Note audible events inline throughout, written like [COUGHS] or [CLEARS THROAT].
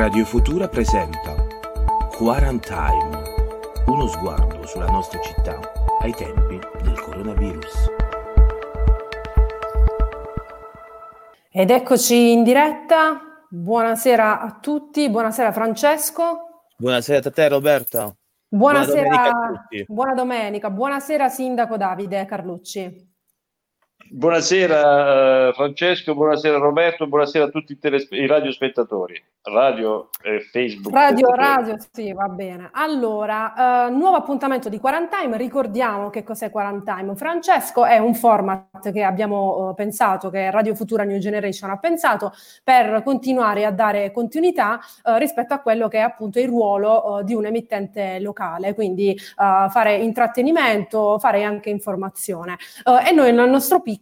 Radio Futura presenta Quarantine, uno sguardo sulla nostra città ai tempi del coronavirus. Ed eccoci in diretta. Buonasera a tutti, buonasera Francesco. Buonasera a te Roberta. Buonasera, buona domenica, buona domenica. Buonasera Sindaco Davide Carlucci. Buonasera Francesco, buonasera Roberto, buonasera a tutti i, telespe- i radiospettatori radio e Facebook. Radio, radio, sì, va bene. Allora, uh, nuovo appuntamento di Quarantime. Ricordiamo che cos'è Quarantime. Francesco è un format che abbiamo uh, pensato, che Radio Futura New Generation ha pensato, per continuare a dare continuità uh, rispetto a quello che è appunto il ruolo di un emittente locale, quindi fare intrattenimento, fare anche informazione. e noi nel nostro piccolo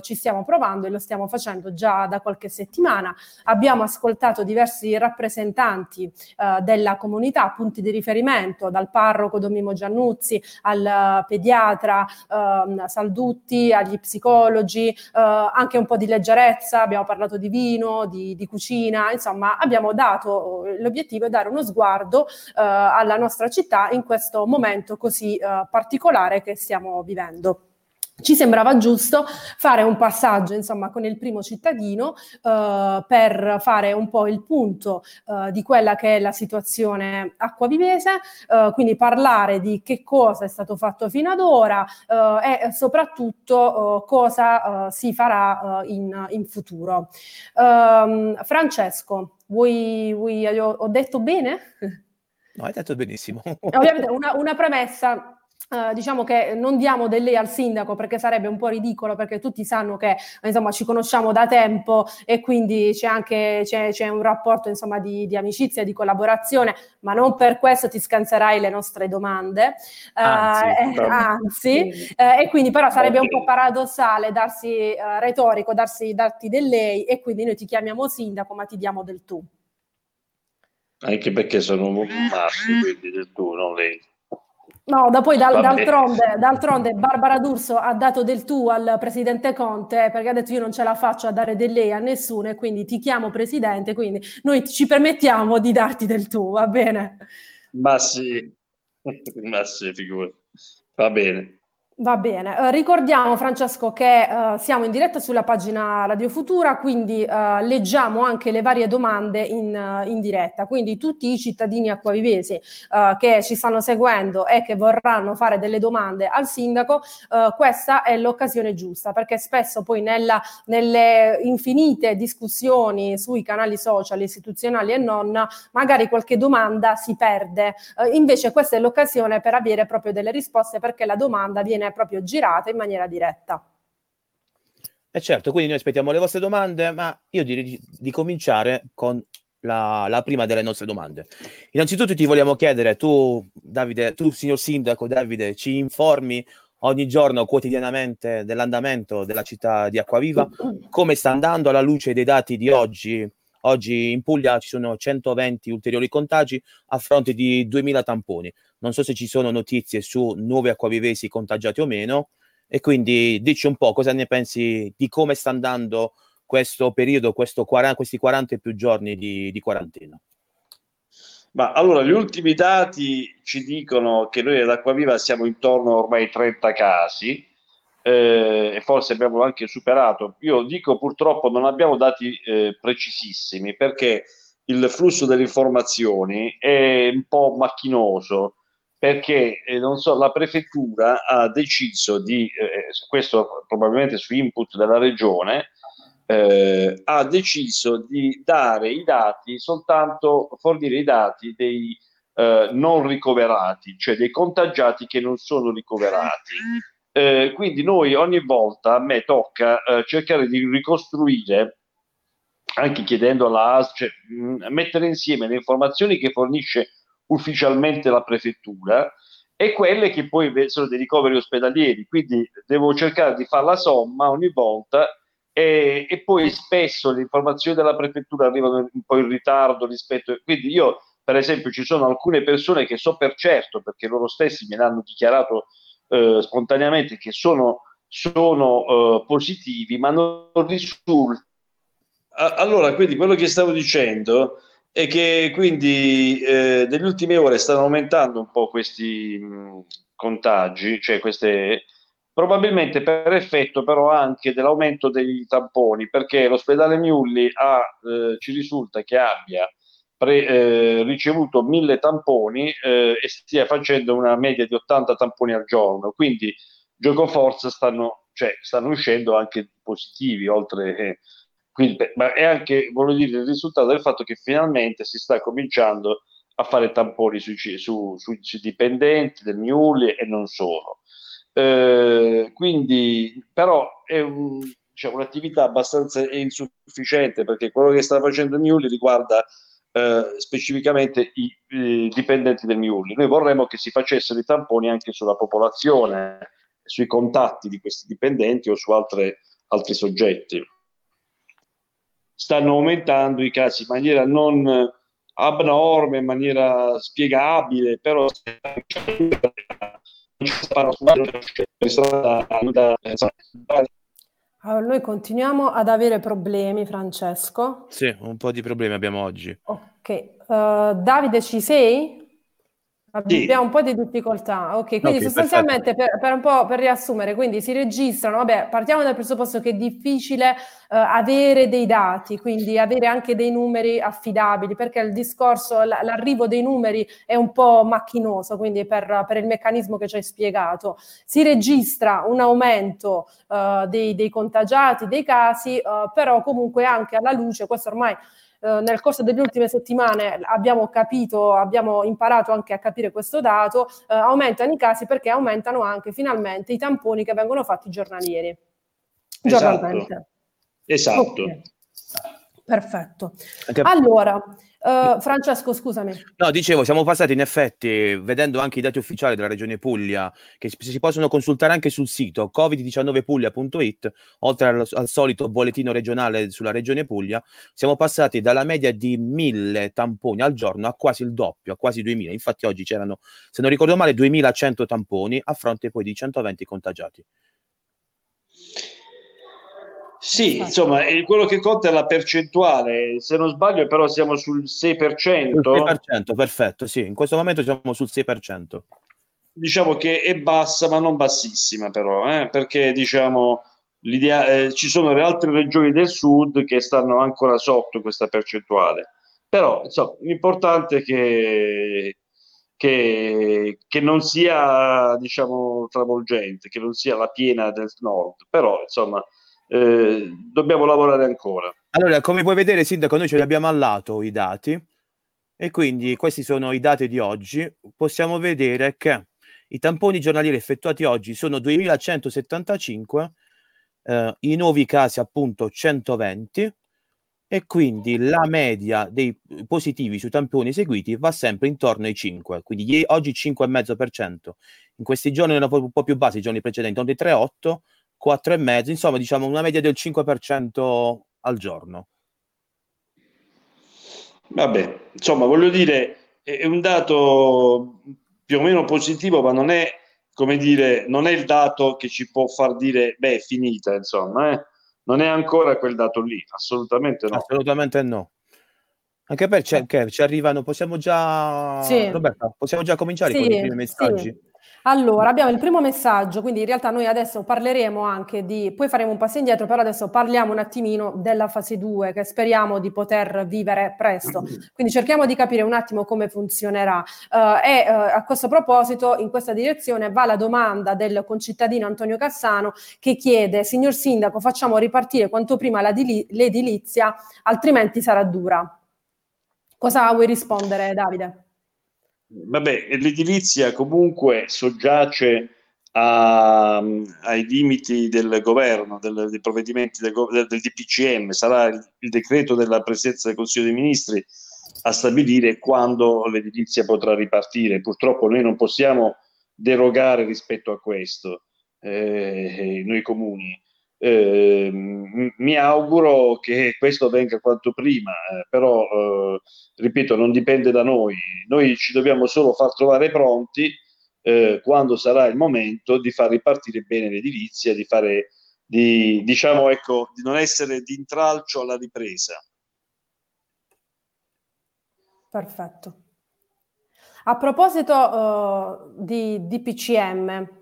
ci stiamo provando e lo stiamo facendo già da qualche settimana. Abbiamo ascoltato diversi rappresentanti eh, della comunità, punti di riferimento, dal parroco Domimo Giannuzzi al pediatra eh, Saldutti, agli psicologi, eh, anche un po' di leggerezza, abbiamo parlato di vino, di, di cucina, insomma abbiamo dato, l'obiettivo è dare uno sguardo eh, alla nostra città in questo momento così eh, particolare che stiamo vivendo ci sembrava giusto fare un passaggio insomma con il primo cittadino eh, per fare un po' il punto eh, di quella che è la situazione acquavivese, eh, quindi parlare di che cosa è stato fatto fino ad ora eh, e soprattutto eh, cosa eh, si farà in, in, futuro. Ehm, Francesco, vuoi, vuoi, ho detto bene? No, hai detto benissimo. Ovviamente una, una premessa Uh, diciamo che non diamo del lei al sindaco perché sarebbe un po' ridicolo perché tutti sanno che insomma ci conosciamo da tempo e quindi c'è anche c'è, c'è un rapporto insomma di, di, amicizia, di collaborazione, ma non per questo ti scanserai le nostre domande. Uh, anzi, eh, anzi eh, e quindi però sarebbe un po' paradossale darsi uh, retorico, darsi, darti del lei e quindi noi ti chiamiamo sindaco ma ti diamo del tu. Anche perché sono maschi, quindi del tu, non lei. No, da poi dal, d'altronde, d'altronde, Barbara D'Urso ha dato del tu al presidente Conte perché ha detto io non ce la faccio a dare del lei a nessuno e quindi ti chiamo presidente, quindi noi ci permettiamo di darti del tu, va bene? Ma sì, [LAUGHS] ma sì, figura. Va bene. Va bene, uh, ricordiamo Francesco che uh, siamo in diretta sulla pagina Radio Futura, quindi uh, leggiamo anche le varie domande in, in diretta, quindi tutti i cittadini acquavivesi che ci stanno seguendo e che vorranno fare delle domande al sindaco, questa è l'occasione giusta, perché spesso poi nella, nelle infinite discussioni sui canali social, istituzionali e non, magari qualche domanda si perde, invece questa è l'occasione per avere proprio delle risposte perché la domanda viene proprio girata in maniera diretta. Eh certo, quindi noi aspettiamo le vostre domande, ma io direi di, di cominciare con la, la, prima delle nostre domande. Innanzitutto ti vogliamo chiedere, tu Davide, tu signor Sindaco Davide, ci informi ogni giorno, quotidianamente, dell'andamento della città di Acquaviva, come sta andando alla luce dei dati di oggi? Oggi in Puglia ci sono 120 ulteriori contagi a fronte di 2000 tamponi. Non so se ci sono notizie su nuovi acquavivesi contagiati o meno. E quindi dici un po' cosa ne pensi di come sta andando questo periodo, questo 40, questi 40 e più giorni di, di quarantena. Ma allora, gli ultimi dati ci dicono che noi ad Acquaviva siamo intorno ormai ai 30 casi eh, e forse abbiamo anche superato. Io dico purtroppo non abbiamo dati eh, precisissimi perché il flusso delle informazioni è un po' macchinoso perché eh, non so, la prefettura ha deciso di, eh, questo probabilmente su input della regione, eh, ha deciso di dare i dati soltanto, fornire i dati dei eh, non ricoverati, cioè dei contagiati che non sono ricoverati. Eh, quindi noi ogni volta, a me tocca eh, cercare di ricostruire anche chiedendo alla AS, cioè, mh, mettere insieme le informazioni che fornisce ufficialmente la prefettura e quelle che poi sono dei ricoveri ospedalieri, quindi devo cercare di fare la somma ogni volta e, e poi spesso le informazioni della prefettura arrivano un po' in ritardo rispetto, quindi io per esempio ci sono alcune persone che so per certo, perché loro stessi me l'hanno dichiarato eh, spontaneamente, che sono, sono eh, positivi, ma non risulta. Allora, quindi quello che stavo dicendo e che quindi eh, negli ultime ore stanno aumentando un po' questi mh, contagi, cioè queste probabilmente per effetto però anche dell'aumento dei tamponi, perché l'ospedale Miulli ha, eh, ci risulta che abbia pre, eh, ricevuto mille tamponi eh, e stia facendo una media di 80 tamponi al giorno, quindi gioco forza stanno, cioè, stanno uscendo anche positivi, oltre... Eh, quindi, ma è anche, voglio dire, il risultato del fatto che finalmente si sta cominciando a fare tamponi sui, su, su, sui dipendenti del Miuli e non solo. Eh, quindi, però, è un, diciamo, un'attività abbastanza insufficiente perché quello che sta facendo Miuli riguarda eh, specificamente i, i, dipendenti del Miuli. Noi vorremmo che si facessero i tamponi anche sulla popolazione, sui contatti di questi dipendenti o su altre, altri soggetti. Stanno aumentando i casi in maniera non abnorme, in maniera spiegabile, però allora, noi continuiamo ad avere problemi, Francesco. Sì, un po' di problemi abbiamo oggi. Ok, uh, Davide, ci sei? Abbiamo un po' di difficoltà, ok, quindi okay, sostanzialmente per, per, un po' per riassumere, quindi si registrano, vabbè, partiamo dal presupposto che è difficile uh, avere dei dati, quindi avere anche dei numeri affidabili, perché il discorso, l- l'arrivo dei numeri è un po' macchinoso, quindi per, per il meccanismo che ci hai spiegato. Si registra un aumento uh, dei, dei, contagiati, dei casi, uh, però comunque anche alla luce, questo ormai eh, nel corso delle ultime settimane abbiamo capito, abbiamo imparato anche a capire questo dato, eh, aumentano i casi perché aumentano anche finalmente i tamponi che vengono fatti giornalieri. Esatto. Giornalmente. Esatto. Okay. Perfetto. Anche... Allora, Uh, Francesco, scusami. No, dicevo, siamo passati in effetti, vedendo anche i dati ufficiali della Regione Puglia, che si possono consultare anche sul sito covid19puglia.it, oltre al, al, solito bollettino regionale sulla Regione Puglia, siamo passati dalla media di mille tamponi al giorno a quasi il doppio, a quasi 2000. Infatti oggi c'erano, se non ricordo male, 2100 tamponi a fronte poi di 120 contagiati. Sì, insomma, quello che conta è la percentuale. Se non sbaglio, però siamo sul 6%. Sul 6%, perfetto, sì. In questo momento siamo sul 6%. Diciamo che è bassa, ma non bassissima, però, eh? perché diciamo eh, ci sono le altre regioni del sud che stanno ancora sotto questa percentuale. Però, insomma, l'importante è che, che, che non sia, diciamo, travolgente, che non sia la piena del nord. Però, insomma, eh, dobbiamo lavorare ancora. Allora, come puoi vedere, Sindaco, noi ce li abbiamo al lato i dati e quindi questi sono i dati di oggi. Possiamo vedere che i tamponi giornalieri effettuati oggi sono 2175, eh, i nuovi casi appunto 120 e quindi la media dei positivi sui tamponi eseguiti va sempre intorno ai 5, quindi oggi 5,5%. In questi giorni erano un po' più bassi, i giorni precedenti, intorno ai 3,8 4,5, insomma diciamo una media del 5% al giorno. Vabbè, insomma voglio dire, è un dato più o meno positivo, ma non è, come dire, non è il dato che ci può far dire, beh, è finita, insomma, eh? non è ancora quel dato lì, assolutamente no. Assolutamente no. Anche perché ci arrivano, possiamo già, sì. Roberta, possiamo già cominciare sì, con i primi messaggi? Sì. Allora, abbiamo il primo messaggio, quindi in realtà noi adesso parleremo anche di, poi faremo un passo indietro, però adesso parliamo un attimino della fase 2 che speriamo di poter vivere presto. Quindi cerchiamo di capire un attimo come funzionerà. Uh, e uh, a questo proposito, in questa direzione va la domanda del concittadino Antonio Cassano che chiede, signor Sindaco, facciamo ripartire quanto prima l'edilizia, altrimenti sarà dura. Cosa vuoi rispondere, Davide? Vabbè, l'edilizia comunque soggiace a, ai limiti del governo, del, dei provvedimenti del, del, del DPCM, sarà il, il, decreto della Presidenza del Consiglio dei Ministri a stabilire quando l'edilizia potrà ripartire. Purtroppo noi non possiamo derogare rispetto a questo, eh, noi comuni. Eh, mi auguro che questo avvenga quanto prima, eh, però eh, ripeto, non dipende da noi. Noi ci dobbiamo solo far trovare pronti eh, quando sarà il momento di far ripartire bene l'edilizia, di fare, di, diciamo, ecco, di non essere di intralcio alla ripresa. Perfetto. A proposito uh, di DPCM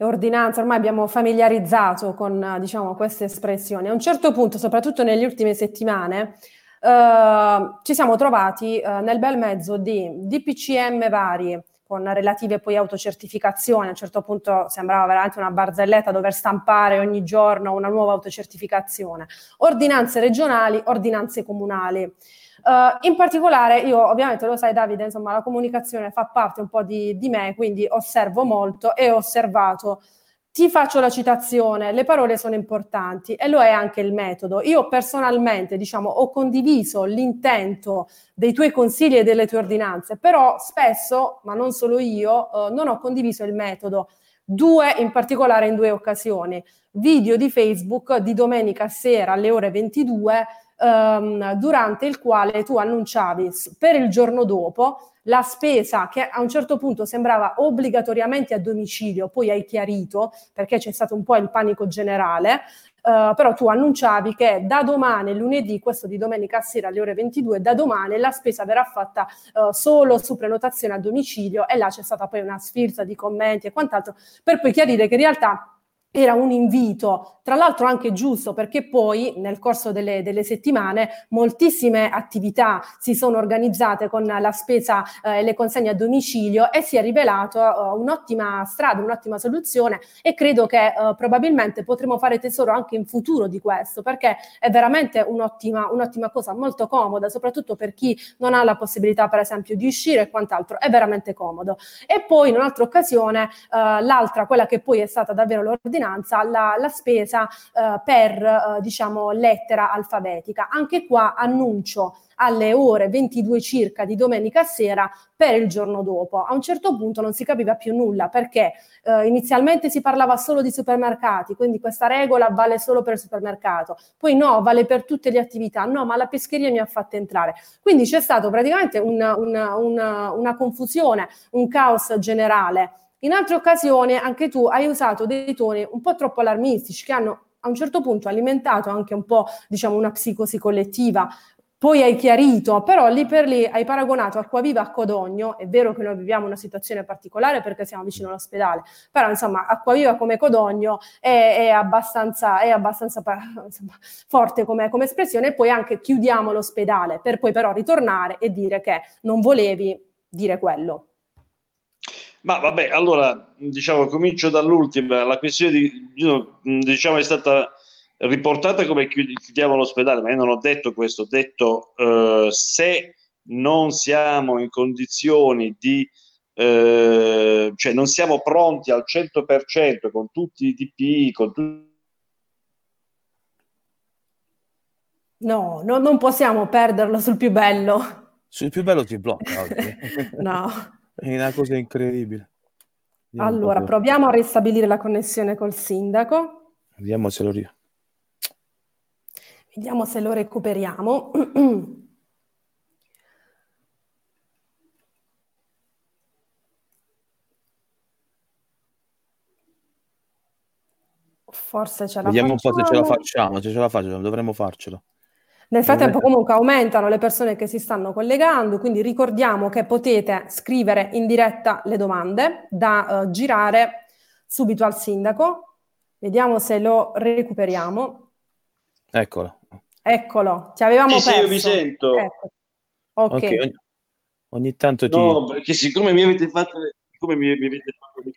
e ordinanza, ormai abbiamo familiarizzato con diciamo, queste espressioni. A un certo punto, soprattutto nelle ultime settimane, uh, ci siamo trovati uh, nel bel mezzo di DPCM vari, con relative poi autocertificazioni. A un certo punto sembrava veramente una barzelletta dover stampare ogni giorno una nuova autocertificazione. Ordinanze regionali, ordinanze comunali. Uh, in particolare, io ovviamente lo sai Davide, insomma la comunicazione fa parte un po' di, di me, quindi osservo molto e ho osservato ti faccio la citazione, le parole sono importanti e lo è anche il metodo. Io personalmente, diciamo, ho condiviso l'intento dei tuoi consigli e delle tue ordinanze, però spesso, ma non solo io, eh, non ho condiviso il metodo. Due, in particolare in due occasioni. Video di Facebook di domenica sera alle ore 22 ehm, durante il quale tu annunciavi per il giorno dopo la spesa che a un certo punto sembrava obbligatoriamente a domicilio, poi hai chiarito perché c'è stato un po' il panico generale, Uh, però tu annunciavi che da domani, lunedì, questo di domenica sera alle ore 22, da domani la spesa verrà fatta uh, solo su prenotazione a domicilio e là c'è stata poi una sfilza di commenti e quant'altro, per poi chiarire che in realtà era un invito, tra l'altro anche giusto perché poi nel corso delle, delle, settimane moltissime attività si sono organizzate con la spesa eh, e le consegne a domicilio e si è rivelato uh, un'ottima strada, un'ottima soluzione e credo che uh, probabilmente potremo fare tesoro anche in futuro di questo perché è veramente un'ottima, un'ottima cosa, molto comoda, soprattutto per chi non ha la possibilità per esempio di uscire e quant'altro, è veramente comodo. E poi in un'altra occasione, uh, l'altra, quella che poi è stata davvero l'ordine ordinanza la, la spesa eh, per eh, diciamo lettera alfabetica. Anche qua annuncio alle ore 22 circa di domenica sera per il giorno dopo. A un certo punto non si capiva più nulla perché eh, inizialmente si parlava solo di supermercati, quindi questa regola vale solo per il supermercato, poi no, vale per tutte le attività, no, ma la pescheria mi ha fatto entrare. Quindi c'è stato praticamente una, una, una, una confusione, un caos generale in altre occasioni anche tu hai usato dei toni un po' troppo allarmistici che hanno a un certo punto alimentato anche un po' diciamo una psicosi collettiva. Poi hai chiarito, però lì per lì hai paragonato Acquaviva a Codogno, è vero che noi viviamo una situazione particolare perché siamo vicino all'ospedale, però insomma Acquaviva come Codogno è, è abbastanza, è abbastanza insomma, forte come, come espressione e poi anche chiudiamo l'ospedale per poi però ritornare e dire che non volevi dire quello. Ma vabbè, allora diciamo comincio dall'ultima. La questione di, diciamo, è stata riportata come chiudiamo l'ospedale, ma io non ho detto questo, ho detto eh, se non siamo in condizioni di, eh, cioè non siamo pronti al 100% con tutti i DPI, con tutti No, no, non possiamo perderlo sul più bello. Sul più bello ti blocca oggi. [LAUGHS] no. È una cosa incredibile. Vediamo allora, proviamo a ristabilire la connessione col sindaco. Vediamo se lo, ri- Vediamo se lo recuperiamo. [CLEARS THROAT] Forse ce la Vediamo facciamo. un po' se ce la facciamo, se ce la facciamo, dovremmo farcelo. Nel frattempo comunque aumentano le persone che si stanno collegando, quindi ricordiamo che potete scrivere in diretta le domande da uh, girare subito al sindaco. Vediamo se lo recuperiamo. Eccolo. Eccolo, ti avevamo sì, perso. Sì, io vi sento. Ecco. Ok. okay ogni, ogni, tanto ti... No, perché siccome mi avete fatto... Come mi, mi avete fatto...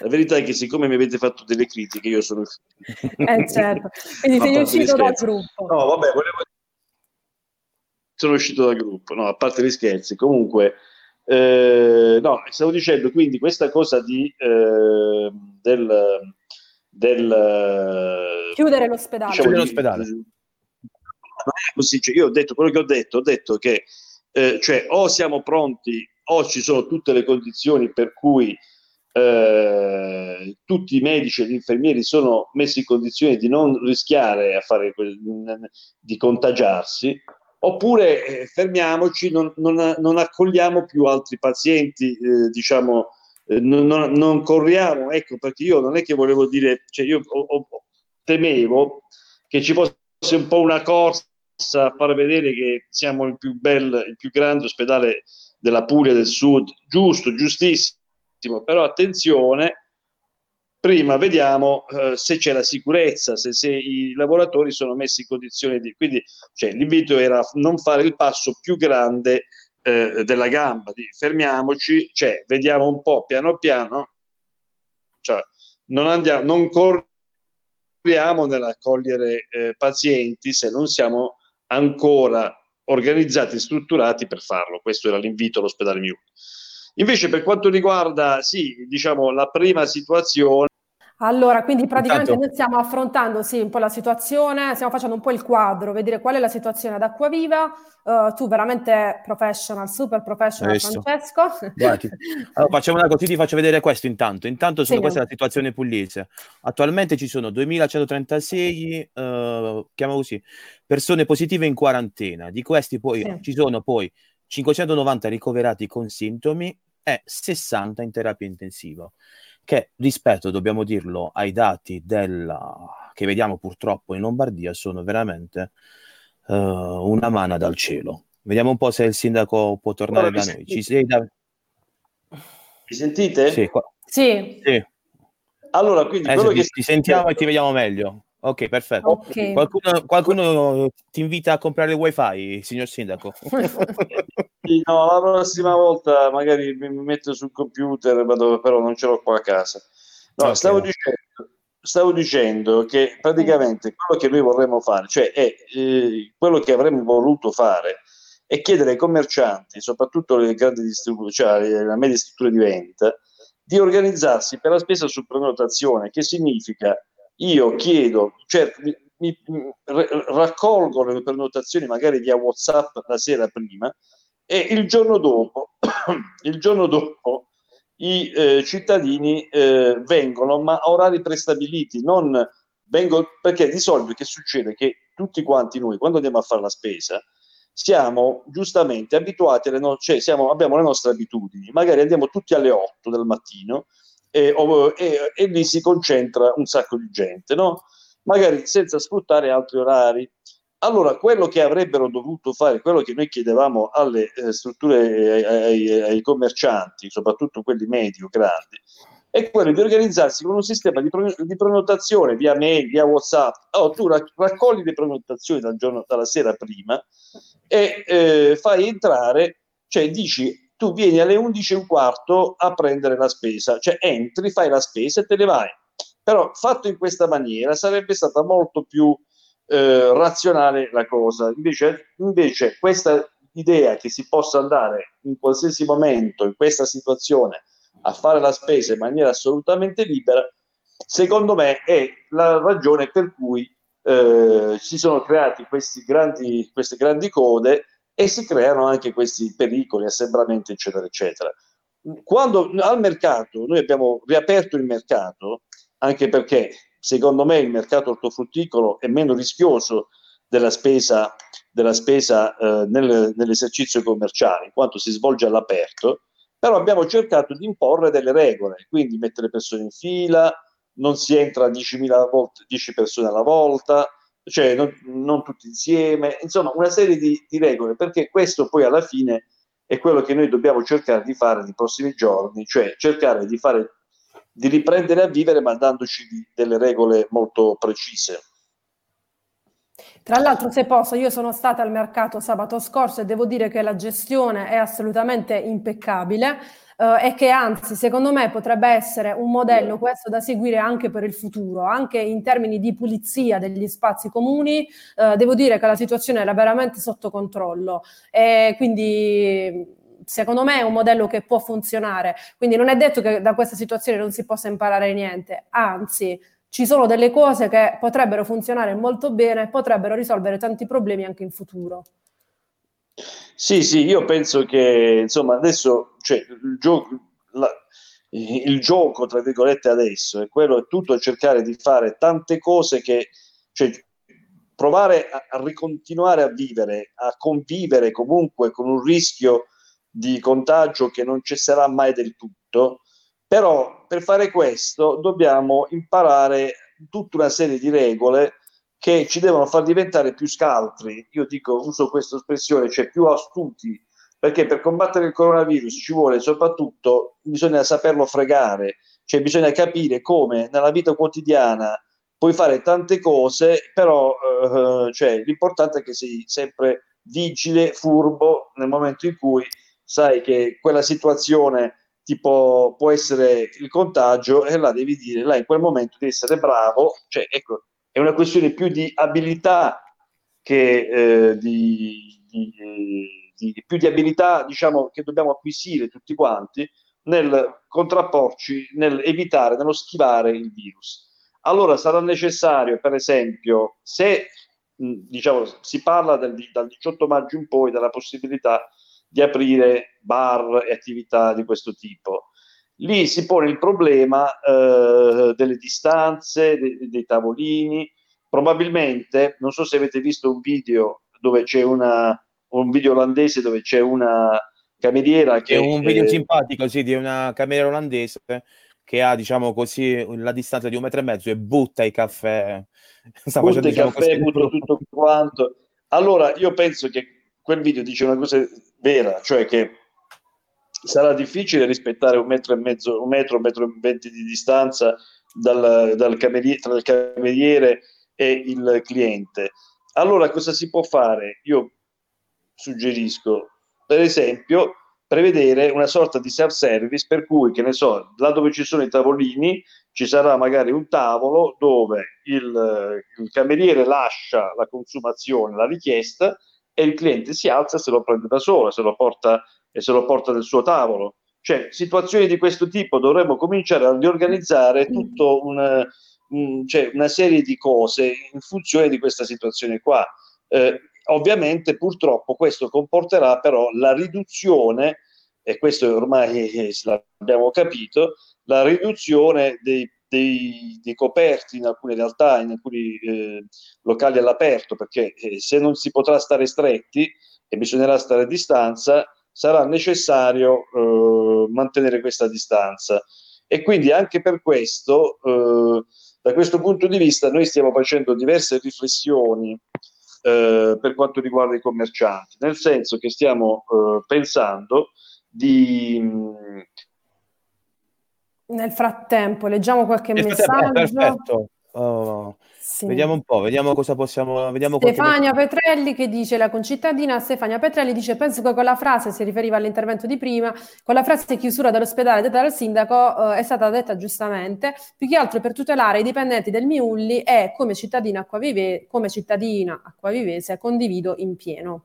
La verità è che siccome mi avete fatto delle critiche, io sono... eh certo, quindi [LAUGHS] sei uscito dal gruppo. No, vabbè, volevo sono uscito dal gruppo, no, a parte gli scherzi, comunque, eh, no, stavo dicendo quindi questa cosa di, eh, del, del, chiudere l'ospedale. Diciamo, chiudere l'ospedale. Così, cioè, io ho detto quello che ho detto, ho detto che eh, cioè, o siamo pronti o ci sono tutte le condizioni per cui eh, tutti i medici e gli infermieri sono messi in condizione di non rischiare a fare, di contagiarsi, oppure eh, fermiamoci, non, non, non, accogliamo più altri pazienti, eh, diciamo, eh, non, non, corriamo, ecco perché io non è che volevo dire, cioè io ho, ho, temevo che ci fosse un po' una corsa a far vedere che siamo il più bello, il più grande ospedale della Puglia del Sud, giusto, giustissimo, però attenzione, prima vediamo eh, se c'è la sicurezza, se, se, i lavoratori sono messi in condizioni di... Quindi cioè, l'invito era non fare il passo più grande eh, della gamba, di fermiamoci, cioè, vediamo un po' piano piano, cioè, non, andiamo, non corriamo nell'accogliere eh, pazienti se non siamo ancora organizzati strutturati per farlo. Questo era l'invito all'ospedale Miu. Invece per quanto riguarda, sì, diciamo, la prima situazione, allora, quindi praticamente Intanto... noi stiamo affrontando sì, un po' la situazione, stiamo facendo un po' il quadro, vedere qual è la situazione ad Acquaviva. Uh, tu veramente professional, super professional Francesco. Allora, facciamo una cosa, ti faccio vedere questo intanto. Intanto sono, sì, questa è la situazione pugliese. Attualmente ci sono 2136, uh, chiamo così, persone positive in quarantena. Di questi poi sì. ci sono poi 590 ricoverati con sintomi e 60 in terapia intensiva che rispetto, dobbiamo dirlo, ai dati della... che vediamo purtroppo in Lombardia sono veramente uh, una mana dal cielo. Vediamo un po' se il sindaco può tornare allora, da noi. Ci sei, da... Mi sentite? Sì. Qua... sì. sì. Allora, quindi eh, sì, che... ti sentiamo e ti vediamo meglio. Ok, perfetto. Okay. Qualcuno, qualcuno, ti invita a comprare il wifi, signor sindaco? [LAUGHS] no, la prossima volta magari mi metto sul computer, però non ce l'ho qua a casa. No, okay. stavo, dicendo, stavo, dicendo, che praticamente quello che noi vorremmo fare, cioè è, eh, quello che avremmo voluto fare, è chiedere ai commercianti, soprattutto le grandi distribuzioni, cioè le medie strutture di vendita, di organizzarsi per la spesa su prenotazione, che significa io chiedo, cioè, mi, mi, raccolgo le prenotazioni magari via WhatsApp la sera prima e il giorno dopo, [COUGHS] il giorno dopo i eh, cittadini eh, vengono, ma a orari prestabiliti, non vengono, perché di solito che succede? Che tutti quanti noi, quando andiamo a fare la spesa, siamo giustamente abituati, alle no- cioè siamo, abbiamo le nostre abitudini, magari andiamo tutti alle 8 del mattino e, e, e lì si concentra un sacco di gente, no? magari senza sfruttare altri orari. Allora, quello che avrebbero dovuto fare, quello che noi chiedevamo alle eh, strutture, ai, ai, ai, commercianti, soprattutto quelli medio, grandi, è quello di organizzarsi con un sistema di, di prenotazione via mail, via WhatsApp. Oh, tu raccogli le prenotazioni dal giorno, dalla sera prima e eh, fai entrare, cioè dici tu vieni alle 11 e un quarto a prendere la spesa, cioè entri, fai la spesa e te ne vai. Però fatto in questa maniera sarebbe stata molto più eh, razionale la cosa. Invece, invece questa idea che si possa andare in qualsiasi momento in questa situazione a fare la spesa in maniera assolutamente libera, secondo me è la ragione per cui eh, si sono creati grandi, queste grandi code e si creano anche questi pericoli, assembramenti, eccetera, eccetera. Quando al mercato, noi abbiamo riaperto il mercato, anche perché secondo me il mercato ortofrutticolo è meno rischioso della spesa, della spesa eh, nel, nell'esercizio commerciale, in quanto si svolge all'aperto, però abbiamo cercato di imporre delle regole, quindi mettere persone in fila, non si entra 10.000 volte, 10 persone alla volta, cioè non, non, tutti insieme, insomma una serie di, di, regole, perché questo poi alla fine è quello che noi dobbiamo cercare di fare nei prossimi giorni, cioè cercare di, fare, di riprendere a vivere ma dandoci delle regole molto precise. Tra l'altro, se posso, io sono stata al mercato sabato scorso e devo dire che la gestione è assolutamente impeccabile eh, e che anzi, secondo me, potrebbe essere un modello questo da seguire anche per il futuro, anche in termini di pulizia degli spazi comuni. Eh, devo dire che la situazione era veramente sotto controllo e quindi secondo me è un modello che può funzionare. Quindi non è detto che da questa situazione non si possa imparare niente, anzi ci sono delle cose che potrebbero funzionare molto bene e potrebbero risolvere tanti problemi anche in futuro. Sì, sì, io penso che insomma adesso cioè, il, gioco, la, il gioco, tra virgolette, adesso è quello è tutto cercare di fare tante cose che cioè, provare a, a ricontinuare a vivere, a convivere comunque con un rischio di contagio che non cesserà mai del tutto. Però per fare questo dobbiamo imparare tutta una serie di regole che ci devono far diventare più scaltri, io dico, uso questa espressione, cioè più astuti, perché per combattere il coronavirus ci vuole soprattutto, bisogna saperlo fregare, cioè bisogna capire come nella vita quotidiana puoi fare tante cose, però eh, cioè, l'importante è che sei sempre vigile, furbo nel momento in cui sai che quella situazione tipo può essere il contagio e là devi dire, là in quel momento devi essere bravo, cioè ecco, è una questione più di abilità che eh, di, di, di, più di abilità diciamo che dobbiamo acquisire tutti quanti nel contrapporci, nel evitare, nello schivare il virus. Allora sarà necessario, per esempio, se diciamo, si parla del, dal 18 maggio in poi della possibilità di aprire bar e attività di questo tipo. Lì si pone il problema eh, delle distanze, de, dei tavolini. Probabilmente, non so se avete visto un video dove c'è una, un video olandese dove c'è una cameriera che... È un video eh, simpatico, sì, di una cameriera olandese che ha, diciamo così, la distanza di un metro e mezzo e butta i caffè. [LAUGHS] Sta butta facendo, i diciamo, caffè, butta tutto quanto. Allora, io penso che quel video dice una cosa vera, cioè che sarà difficile rispettare un metro e mezzo, un metro, un metro e venti di distanza dal, dal cameriere, tra il cameriere e il cliente. Allora, cosa si può fare? Io suggerisco, per esempio, prevedere una sorta di self-service per cui, che ne so, là dove ci sono i tavolini, ci sarà magari un tavolo dove il, il cameriere lascia la consumazione, la richiesta, e il cliente si alza e se lo prende da solo, se lo porta e se lo porta nel suo tavolo. Cioè, situazioni di questo tipo dovremmo cominciare a riorganizzare tutto una, un, cioè, una serie di cose in funzione di questa situazione qua. Eh, ovviamente, purtroppo, questo comporterà però la riduzione, e questo ormai eh, l'abbiamo capito, la riduzione dei dei, dei, coperti in alcune realtà, in alcuni eh, locali all'aperto, perché eh, se non si potrà stare stretti e bisognerà stare a distanza, sarà necessario eh, mantenere questa distanza. E quindi anche per questo, eh, da questo punto di vista, noi stiamo facendo diverse riflessioni eh, per quanto riguarda i commercianti, nel senso che stiamo eh, pensando di nel frattempo, leggiamo qualche messaggio. Perfetto. Oh, sì. Vediamo un po', vediamo cosa possiamo. Vediamo Stefania Petrelli che dice: La concittadina Stefania Petrelli dice: Penso che con la frase, si riferiva all'intervento di prima, con la frase chiusura dell'ospedale detta dal sindaco eh, è stata detta giustamente, più che altro per tutelare i dipendenti del Miulli e come cittadina acquavive, come cittadina acquavivese condivido in pieno.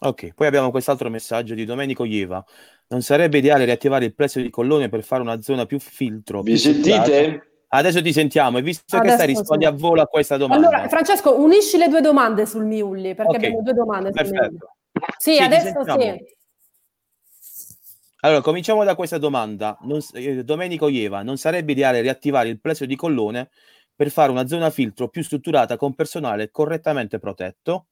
Ok, poi abbiamo quest'altro messaggio di Domenico Ieva. Non sarebbe ideale riattivare il prezzo di Collone per fare una zona più filtro? Vi più sentite? Adesso ti sentiamo e visto Adesso che stai rispondi sì. a volo a questa domanda. Allora, Francesco, unisci le due domande sul Miulli, perché okay. abbiamo due domande Miulli. Sì, sì adesso sì. Allora, cominciamo da questa domanda. Non, eh, Domenico Ieva, non sarebbe ideale riattivare il prezzo di Collone per fare una zona filtro più strutturata con personale correttamente protetto?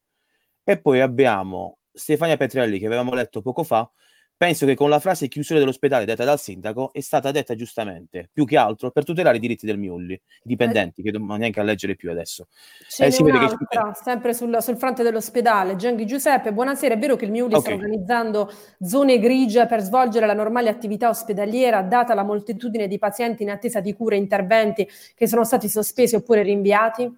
E poi abbiamo Stefania Petrelli, che avevamo letto poco fa, penso che con la frase chiusura dell'ospedale detta dal sindaco è stata detta giustamente, più che altro per tutelare i diritti del Miulli, i dipendenti, che non neanche a leggere più adesso. Ce eh, si vede che... sempre sul, sul, fronte dell'ospedale. Genghi Giuseppe, buonasera, è vero che il Miulli okay. sta organizzando zone grigie per svolgere la normale attività ospedaliera, data la moltitudine di pazienti in attesa di cure e interventi che sono stati sospesi oppure rinviati?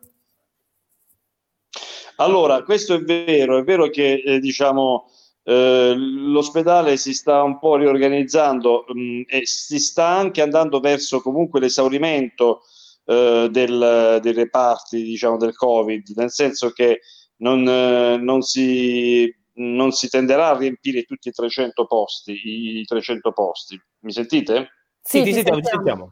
Allora, questo è vero, è vero che eh, diciamo, eh, l'ospedale si sta un po' riorganizzando mh, mm, e si sta anche andando verso comunque l'esaurimento eh, del, dei reparti diciamo, del Covid, nel senso che non, eh, non, si, non si tenderà a riempire tutti i 300 posti. I 300 posti. Mi sentite? Sì, sì ti sentiamo. Ti sentiamo.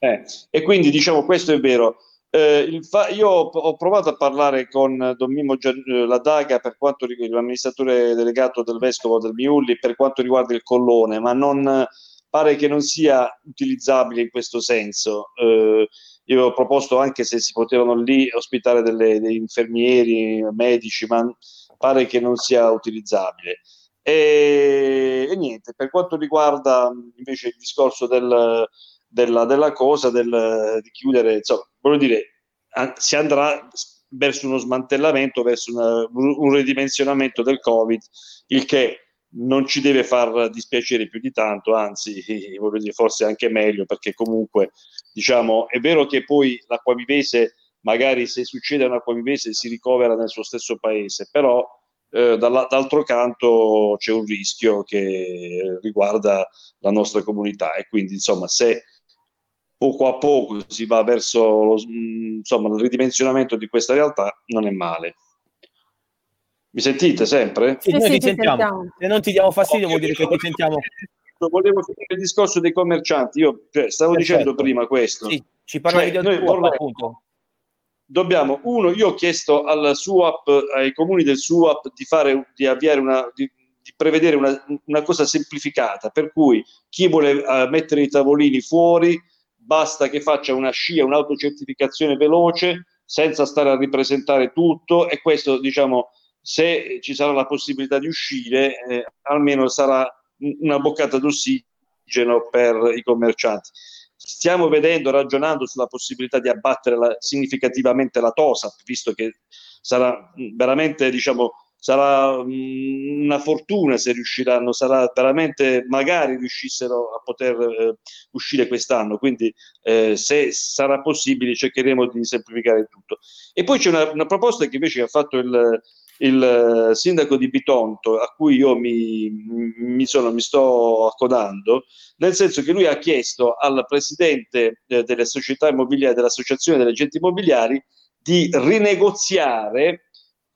Eh, e quindi diciamo questo è vero. Eh, fa- io ho, provato a parlare con Don Mimmo Gian- eh, Ladaga per quanto riguarda l'amministratore delegato del vescovo del Miulli per quanto riguarda il collone, ma non pare che non sia utilizzabile in questo senso. Eh, io ho proposto anche se si potevano lì ospitare delle, degli infermieri, medici, ma pare che non sia utilizzabile. E, e niente, per quanto riguarda invece il discorso del, della, della cosa del, di chiudere, insomma, voglio dire, si andrà verso uno smantellamento, verso una, un ridimensionamento del Covid, il che non ci deve far dispiacere più di tanto, anzi, [LAUGHS] dire, forse anche meglio, perché comunque diciamo, è vero che poi l'acquavivese, magari se succede a un si ricovera nel suo stesso paese, però eh, dall'altro canto c'è un rischio che riguarda la nostra comunità e quindi insomma se poco a poco si va verso lo, insomma, il ridimensionamento di questa realtà non è male. Mi sentite sempre? Sì, noi sì, ti sentiamo. sentiamo. Se non ti diamo fastidio okay. vuol dire che ti sentiamo. Volevo finire il discorso dei commercianti. Io cioè, stavo Perfetto. dicendo prima questo. Sì, ci parlavi cioè, tuo, vorrei, appunto. Dobbiamo, uno, io ho chiesto al SUAP, ai comuni del SUAP di, fare, di avviare una, di, di prevedere una, una, cosa semplificata, per cui chi vuole uh, mettere i tavolini fuori basta che faccia una scia, un'autocertificazione veloce, senza stare a ripresentare tutto e questo, diciamo, se ci sarà la possibilità di uscire, eh, almeno sarà una boccata d'ossigeno per i commercianti. Stiamo vedendo, ragionando sulla possibilità di abbattere la, significativamente la TOSAP, visto che sarà veramente, diciamo, sarà mh, una fortuna se riusciranno, sarà veramente, magari riuscissero a poter eh, uscire quest'anno, quindi eh, se sarà possibile cercheremo di semplificare tutto. E poi c'è una, una proposta che invece ha fatto il, il sindaco di Bitonto, a cui io mi, mi, sono, mi, sto accodando, nel senso che lui ha chiesto al presidente eh, delle società immobiliari, dell'associazione delle agenti immobiliari, di rinegoziare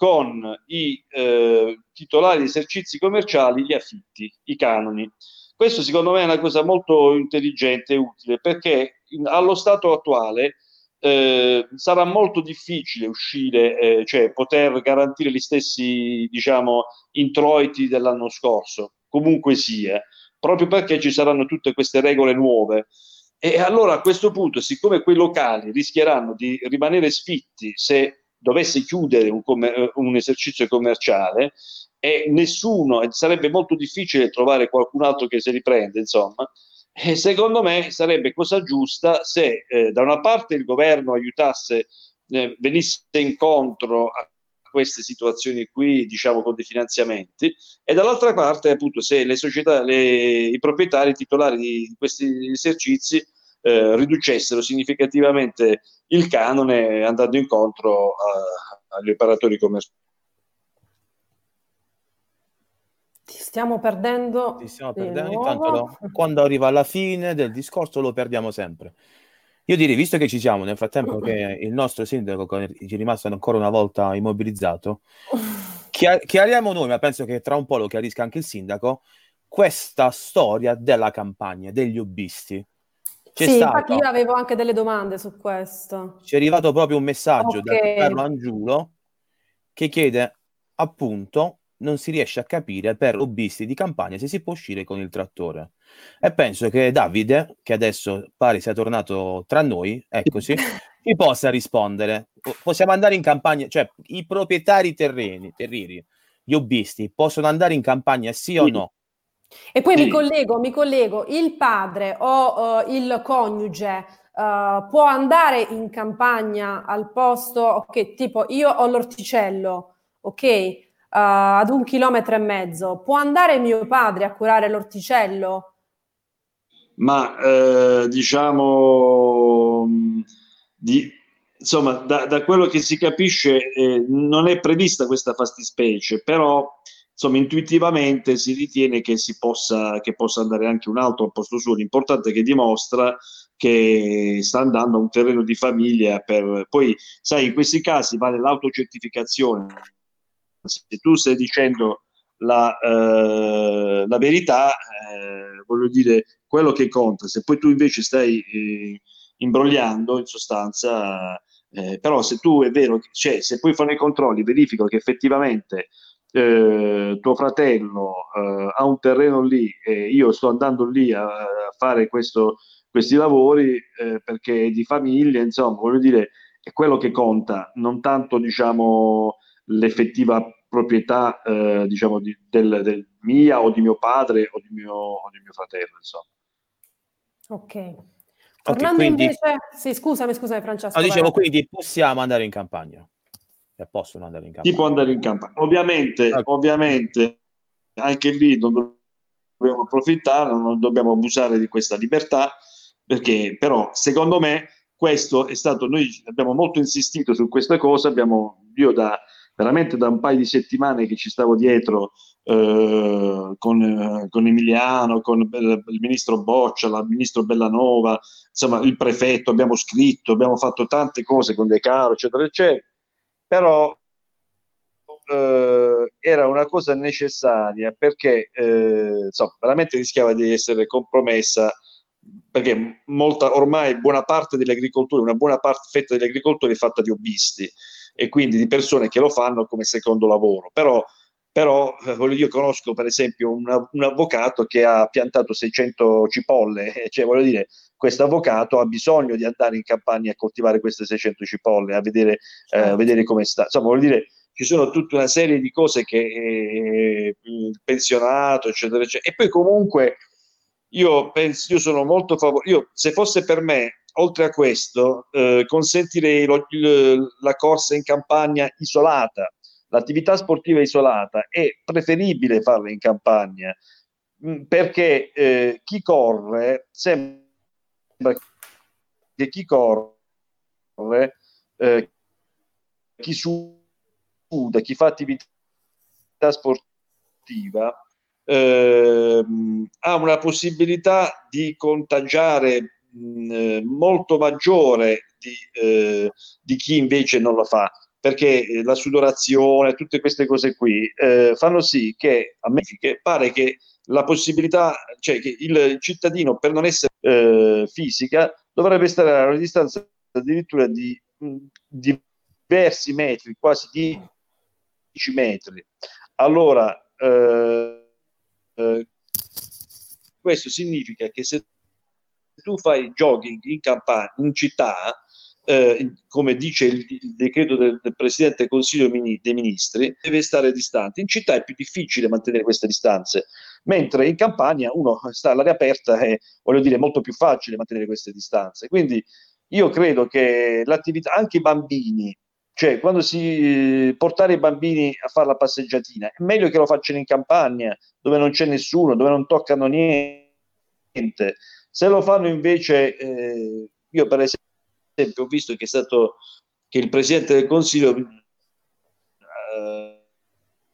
con i eh, titolari di esercizi commerciali gli affitti, i canoni. Questo secondo me è una cosa molto intelligente e utile perché in, allo stato attuale eh, sarà molto difficile uscire, eh, cioè poter garantire gli stessi diciamo, introiti dell'anno scorso, comunque sia, proprio perché ci saranno tutte queste regole nuove. E allora a questo punto, siccome quei locali rischieranno di rimanere sfitti se dovesse chiudere un, com- un esercizio commerciale e nessuno, e sarebbe molto difficile trovare qualcun altro che si riprende, insomma, e secondo me sarebbe cosa giusta se eh, da una parte il governo aiutasse, eh, venisse incontro a queste situazioni qui, diciamo con dei finanziamenti, e dall'altra parte appunto se le società, le, i proprietari titolari di questi esercizi eh, riducessero significativamente il canone andando incontro a, agli operatori commerciali. Ti stiamo perdendo. Ti stiamo perdendo. Intanto lo, quando arriva alla fine del discorso lo perdiamo sempre. Io direi, visto che ci siamo, nel frattempo che il nostro sindaco ci è rimasto ancora una volta immobilizzato, chiariamo noi, ma penso che tra un po' lo chiarisca anche il sindaco, questa storia della campagna, degli hobbisti. C'è sì, stato, infatti io avevo anche delle domande su questo. Ci è arrivato proprio un messaggio okay. da Carlo Angiulo che chiede appunto non si riesce a capire per hobbisti di campagna se si può uscire con il trattore. E penso che Davide, che adesso pare sia tornato tra noi, eccoci, [LAUGHS] ci possa rispondere. Possiamo andare in campagna, cioè i proprietari terreni, terrieri, gli hobbisti, possono andare in campagna sì o no? E poi sì. mi, collego, mi collego, il padre o uh, il coniuge uh, può andare in campagna al posto, ok, tipo io ho l'orticello, ok, uh, ad un chilometro e mezzo, può andare mio padre a curare l'orticello? Ma eh, diciamo, di, insomma, da, da, quello che si capisce eh, non è prevista questa fastispecie, però insomma, intuitivamente si ritiene che, si possa, che possa andare anche un altro al posto suo. L'importante è che dimostra che sta andando a un terreno di famiglia. Per... Poi, sai, in questi casi vale l'autocertificazione. Se tu stai dicendo la, eh, la verità, eh, voglio dire, quello che conta. Se poi tu invece stai eh, imbrogliando, in sostanza, eh, però se tu è vero, cioè, se poi fanno i controlli, verificano che effettivamente eh, tuo fratello eh, ha un terreno lì e io sto andando lì a, a fare questo, questi lavori eh, perché è di famiglia, insomma, voglio dire, è quello che conta, non tanto diciamo, l'effettiva proprietà eh, diciamo, di, del, del mia o di mio padre o di mio, o di mio fratello, insomma. Ok. Tornando quindi... invece, sì, scusami, scusami Francesco. No, dicevo, quindi possiamo andare in campagna. Possono andare in campagna. Può andare in campagna. Ovviamente, okay. ovviamente, anche lì non dobbiamo approfittare, non dobbiamo abusare di questa libertà, perché però, secondo me, questo è stato, noi abbiamo molto insistito su questa cosa, abbiamo, io da, veramente da un paio di settimane che ci stavo dietro eh, con, eh, con, Emiliano, con il, il ministro Boccia, il ministro Bellanova, insomma il prefetto, abbiamo scritto, abbiamo fatto tante cose con De Caro, eccetera, eccetera, però eh, era una cosa necessaria perché eh, insomma, veramente rischiava di essere compromessa perché molta, ormai buona parte dell'agricoltura, una buona parte, fetta dell'agricoltura è fatta di hobbisti e quindi di persone che lo fanno come secondo lavoro. Però, però eh, io conosco per esempio una, un avvocato che ha piantato 600 cipolle, [LAUGHS] cioè voglio dire, questo avvocato ha bisogno di andare in campagna a coltivare queste 600 cipolle, a vedere, eh, a vedere come sta. Insomma, voglio dire, ci sono tutta una serie di cose che eh, il pensionato, eccetera, eccetera. E poi comunque io penso, io sono molto favorevole, se fosse per me, oltre a questo, eh, consentirei lo, il, la corsa in campagna isolata, l'attività sportiva isolata, è preferibile farla in campagna, perché eh, chi corre, sembra che chi corre, eh, chi suda, chi fa attività sportiva, eh, ha una possibilità di contagiare mh, eh, molto maggiore di, eh, di, chi invece non lo fa perché la sudorazione, tutte queste cose qui eh, fanno sì che a me pare che la possibilità, cioè che il cittadino per non essere eh, fisica dovrebbe stare a una distanza addirittura di, di diversi metri, quasi 10 metri. Allora, eh, eh, questo significa che se tu fai jogging in campagna, in città, eh, come dice il, il decreto del, del, Presidente del Consiglio dei Ministri, deve stare distante. In città è più difficile mantenere queste distanze, mentre in campagna uno sta all'aria aperta e voglio dire è molto più facile mantenere queste distanze. Quindi io credo che l'attività, anche i bambini, cioè, quando si portare i bambini a fare la passeggiatina, è meglio che lo facciano in campagna, dove non c'è nessuno, dove non toccano niente. Se lo fanno invece, eh, io per esempio ho visto che è stato che il Presidente del Consiglio eh,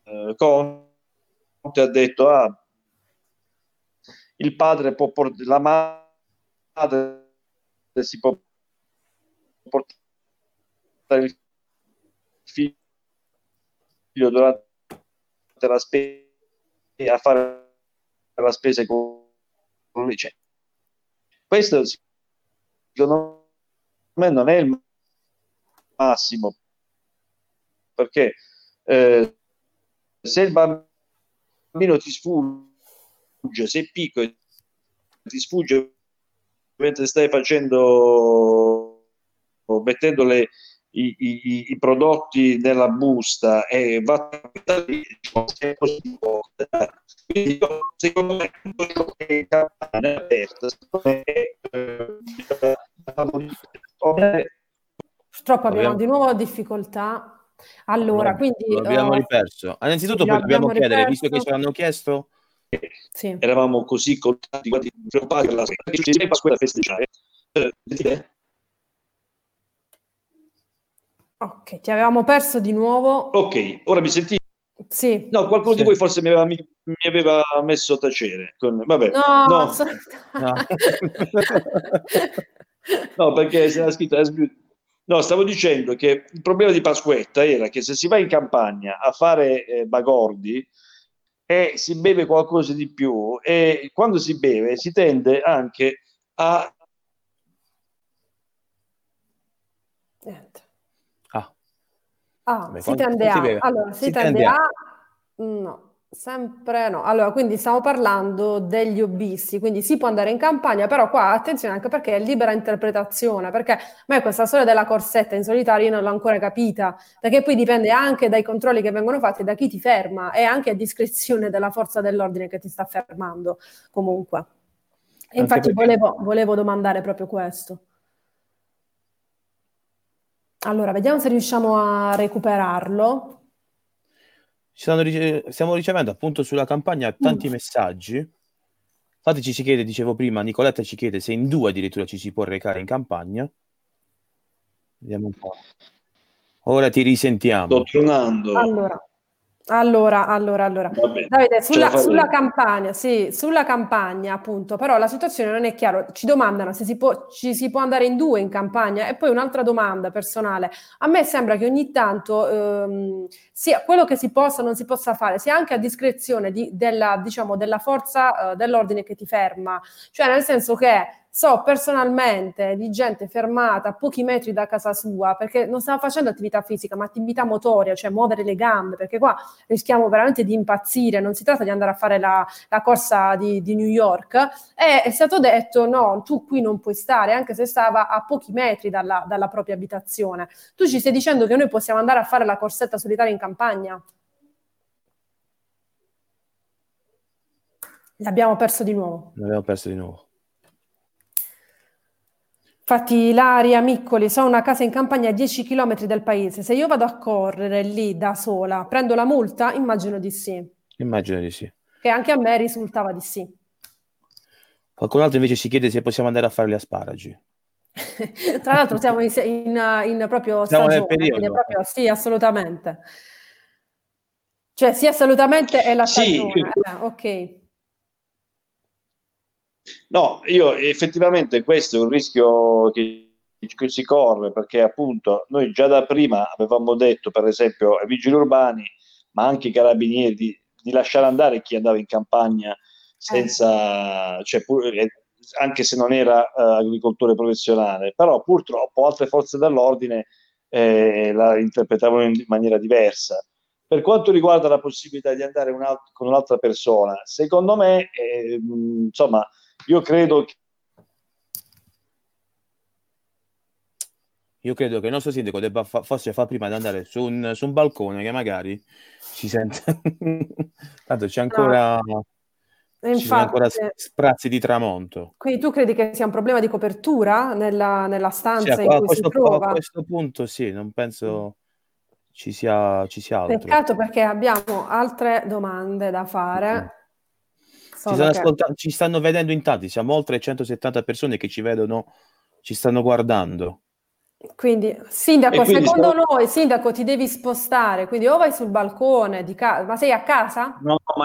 eh, Conte ha detto ah, il padre può portare la madre si può portare il figlio durante la spesa a fare la spesa con lui. Cioè, questo secondo me non è il massimo perché eh, se il bambino ti sfugge, se è piccolo ti sfugge mentre stai facendo mettendo le, i, i, i, prodotti nella busta e va a è positivo. Quindi secondo me tutto ciò che è campagna aperta Purtroppo abbiamo di nuovo difficoltà. Allora, quindi... Lo abbiamo uh, riperso. Innanzitutto sì, dobbiamo chiedere, riperso. visto che ce l'hanno chiesto... Sì. Eravamo così contenti, preoccupati per la sera, perché ci Pasqua da festeggiare. Eh, Ok, ti avevamo perso di nuovo. Ok, ora mi senti? Sì. No, qualcuno sì. di voi forse mi aveva, mi, mi aveva messo a tacere. Con... Vabbè, no, no. no. no perché se era scritto... No, stavo dicendo che il problema di Pasquetta era che se si va in campagna a fare eh, bagordi e si beve qualcosa di più e quando si beve si tende anche a... Niente. Ah, Beh, si tende a... Allora, si, si tende, tende a... a... No, sempre no. Allora, quindi stiamo parlando degli hobbisti, quindi si può andare in campagna, però qua attenzione anche perché è libera interpretazione, perché a me questa storia della corsetta in solitario io non l'ho ancora capita, perché poi dipende anche dai controlli che vengono fatti da chi ti ferma e anche a discrezione della forza dell'ordine che ti sta fermando comunque. E infatti volevo, volevo domandare proprio questo. Allora, vediamo se riusciamo a recuperarlo. Rice- stiamo ricevendo appunto sulla campagna tanti mm. messaggi. Infatti ci si chiede, dicevo prima, Nicoletta ci chiede se in due addirittura ci si può recare in campagna. Vediamo un po'. Ora ti risentiamo. Sto tronando. Allora, allora, allora, allora. Davide, sulla, sulla campagna, sì, sulla campagna appunto, però la situazione non è chiara. Ci domandano se si può, ci si può andare in due in campagna e poi un'altra domanda personale. A me sembra che ogni tanto ehm, sia quello che si possa o non si possa fare, sia anche a discrezione di, della, diciamo, della forza eh, dell'ordine che ti ferma. Cioè nel senso che so personalmente di gente fermata a pochi metri da casa sua perché non stava facendo attività fisica ma attività motoria, cioè muovere le gambe, perché qua rischiamo veramente di impazzire, non si tratta di andare a fare la, la corsa di, di, New York e è stato detto no, tu qui non puoi stare anche se stava a pochi metri dalla, dalla propria abitazione. Tu ci stai dicendo che noi possiamo andare a fare la corsetta solitaria in campagna? L'abbiamo perso di nuovo. L'abbiamo perso di nuovo. Infatti Ilaria Miccoli, so una casa in campagna a 10 km del paese, se io vado a correre lì da sola, prendo la multa? Immagino di sì. Immagino di sì. Che anche a me risultava di sì. Qualcun altro invece si chiede se possiamo andare a fare gli asparagi. [LAUGHS] Tra l'altro siamo in, in, in proprio siamo stagione, periodo. Proprio, sì, assolutamente. Cioè, sì, assolutamente è la stagione. Sì. Eh, ok. No, io effettivamente questo è un rischio che, che, si corre perché appunto noi già da prima avevamo detto per esempio ai vigili urbani ma anche ai carabinieri di, di lasciare andare chi andava in campagna senza, cioè, pur, eh, anche se non era uh, agricoltore professionale, però purtroppo altre forze dell'ordine eh, la interpretavano in maniera diversa. Per quanto riguarda la possibilità di andare un alt- con un'altra persona, secondo me, eh, insomma, io credo che Io credo che il nostro sindaco debba fa- forse fare prima di andare su un, su un, balcone che magari si sente. [LAUGHS] Tanto c'è ancora. No. Infatti, ci sono ancora sprazzi di tramonto. Quindi tu credi che sia un problema di copertura nella, nella stanza sì, in cui questo, si trova? A questo punto sì, non penso ci sia, ci sia altro. Peccato perché abbiamo altre domande da fare. Mm. Ci, che... ascolta- ci, stanno vedendo in tanti, siamo oltre 170 persone che ci vedono, ci stanno guardando. Quindi, sindaco, quindi secondo sto... noi, sindaco, ti devi spostare, quindi o vai sul balcone di casa, ma sei a casa? No, ma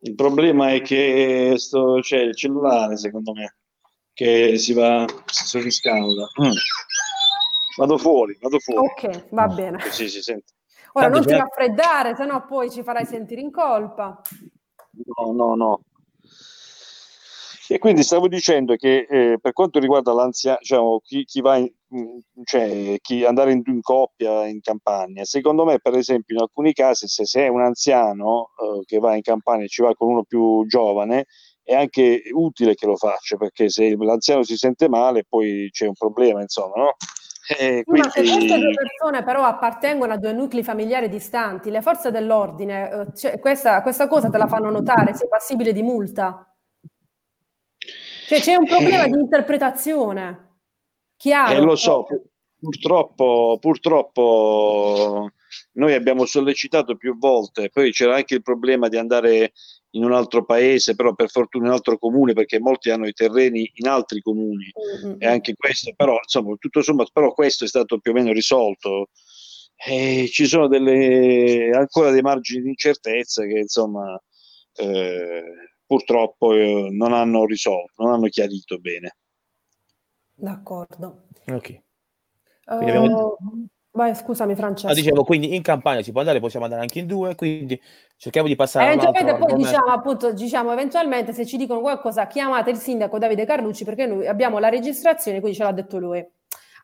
il problema è che sto, c'è il cellulare, secondo me, che si va, si surriscalda. Mm. Vado fuori, vado fuori. Ok, va bene. Sì, si sente. Ora non ti raffreddare, sennò poi ci farai sentire in colpa. No, no, no. E quindi stavo dicendo che eh, per quanto riguarda l'anziano, diciamo, chi, chi, va in, mm, cioè chi andare in, in, coppia in campagna, secondo me, per esempio, in alcuni casi, se, se è un anziano eh, che va in campagna e ci va con uno più giovane, è anche utile che lo faccia, perché se l'anziano si sente male, poi c'è un problema, insomma, no? Eh, quindi... Ma se queste due persone però appartengono a due nuclei familiari distanti, le forze dell'ordine, eh, cioè, questa, questa, cosa te la fanno notare, sei passibile di multa. Cioè c'è un problema eh, di interpretazione. Chiaro. Eh, lo so, purtroppo, purtroppo noi abbiamo sollecitato più volte, poi c'era anche il problema di andare in un altro paese, però per fortuna in un altro comune, perché molti hanno i terreni in altri comuni mm-hmm. e anche questo, però insomma, tutto sommato, però questo è stato più o meno risolto. E ci sono delle, ancora dei margini di incertezza che insomma eh, purtroppo eh, non hanno risolto, non hanno chiarito bene. D'accordo. Ok. Uh, abbiamo... Vai, scusami Francesco. Ah, dicevo, quindi in campagna si può andare, possiamo andare anche in due, quindi cerchiamo di passare Eventualmente poi diciamo appunto, diciamo eventualmente se ci dicono qualcosa chiamate il sindaco Davide Carlucci perché noi abbiamo la registrazione, quindi ce l'ha detto lui.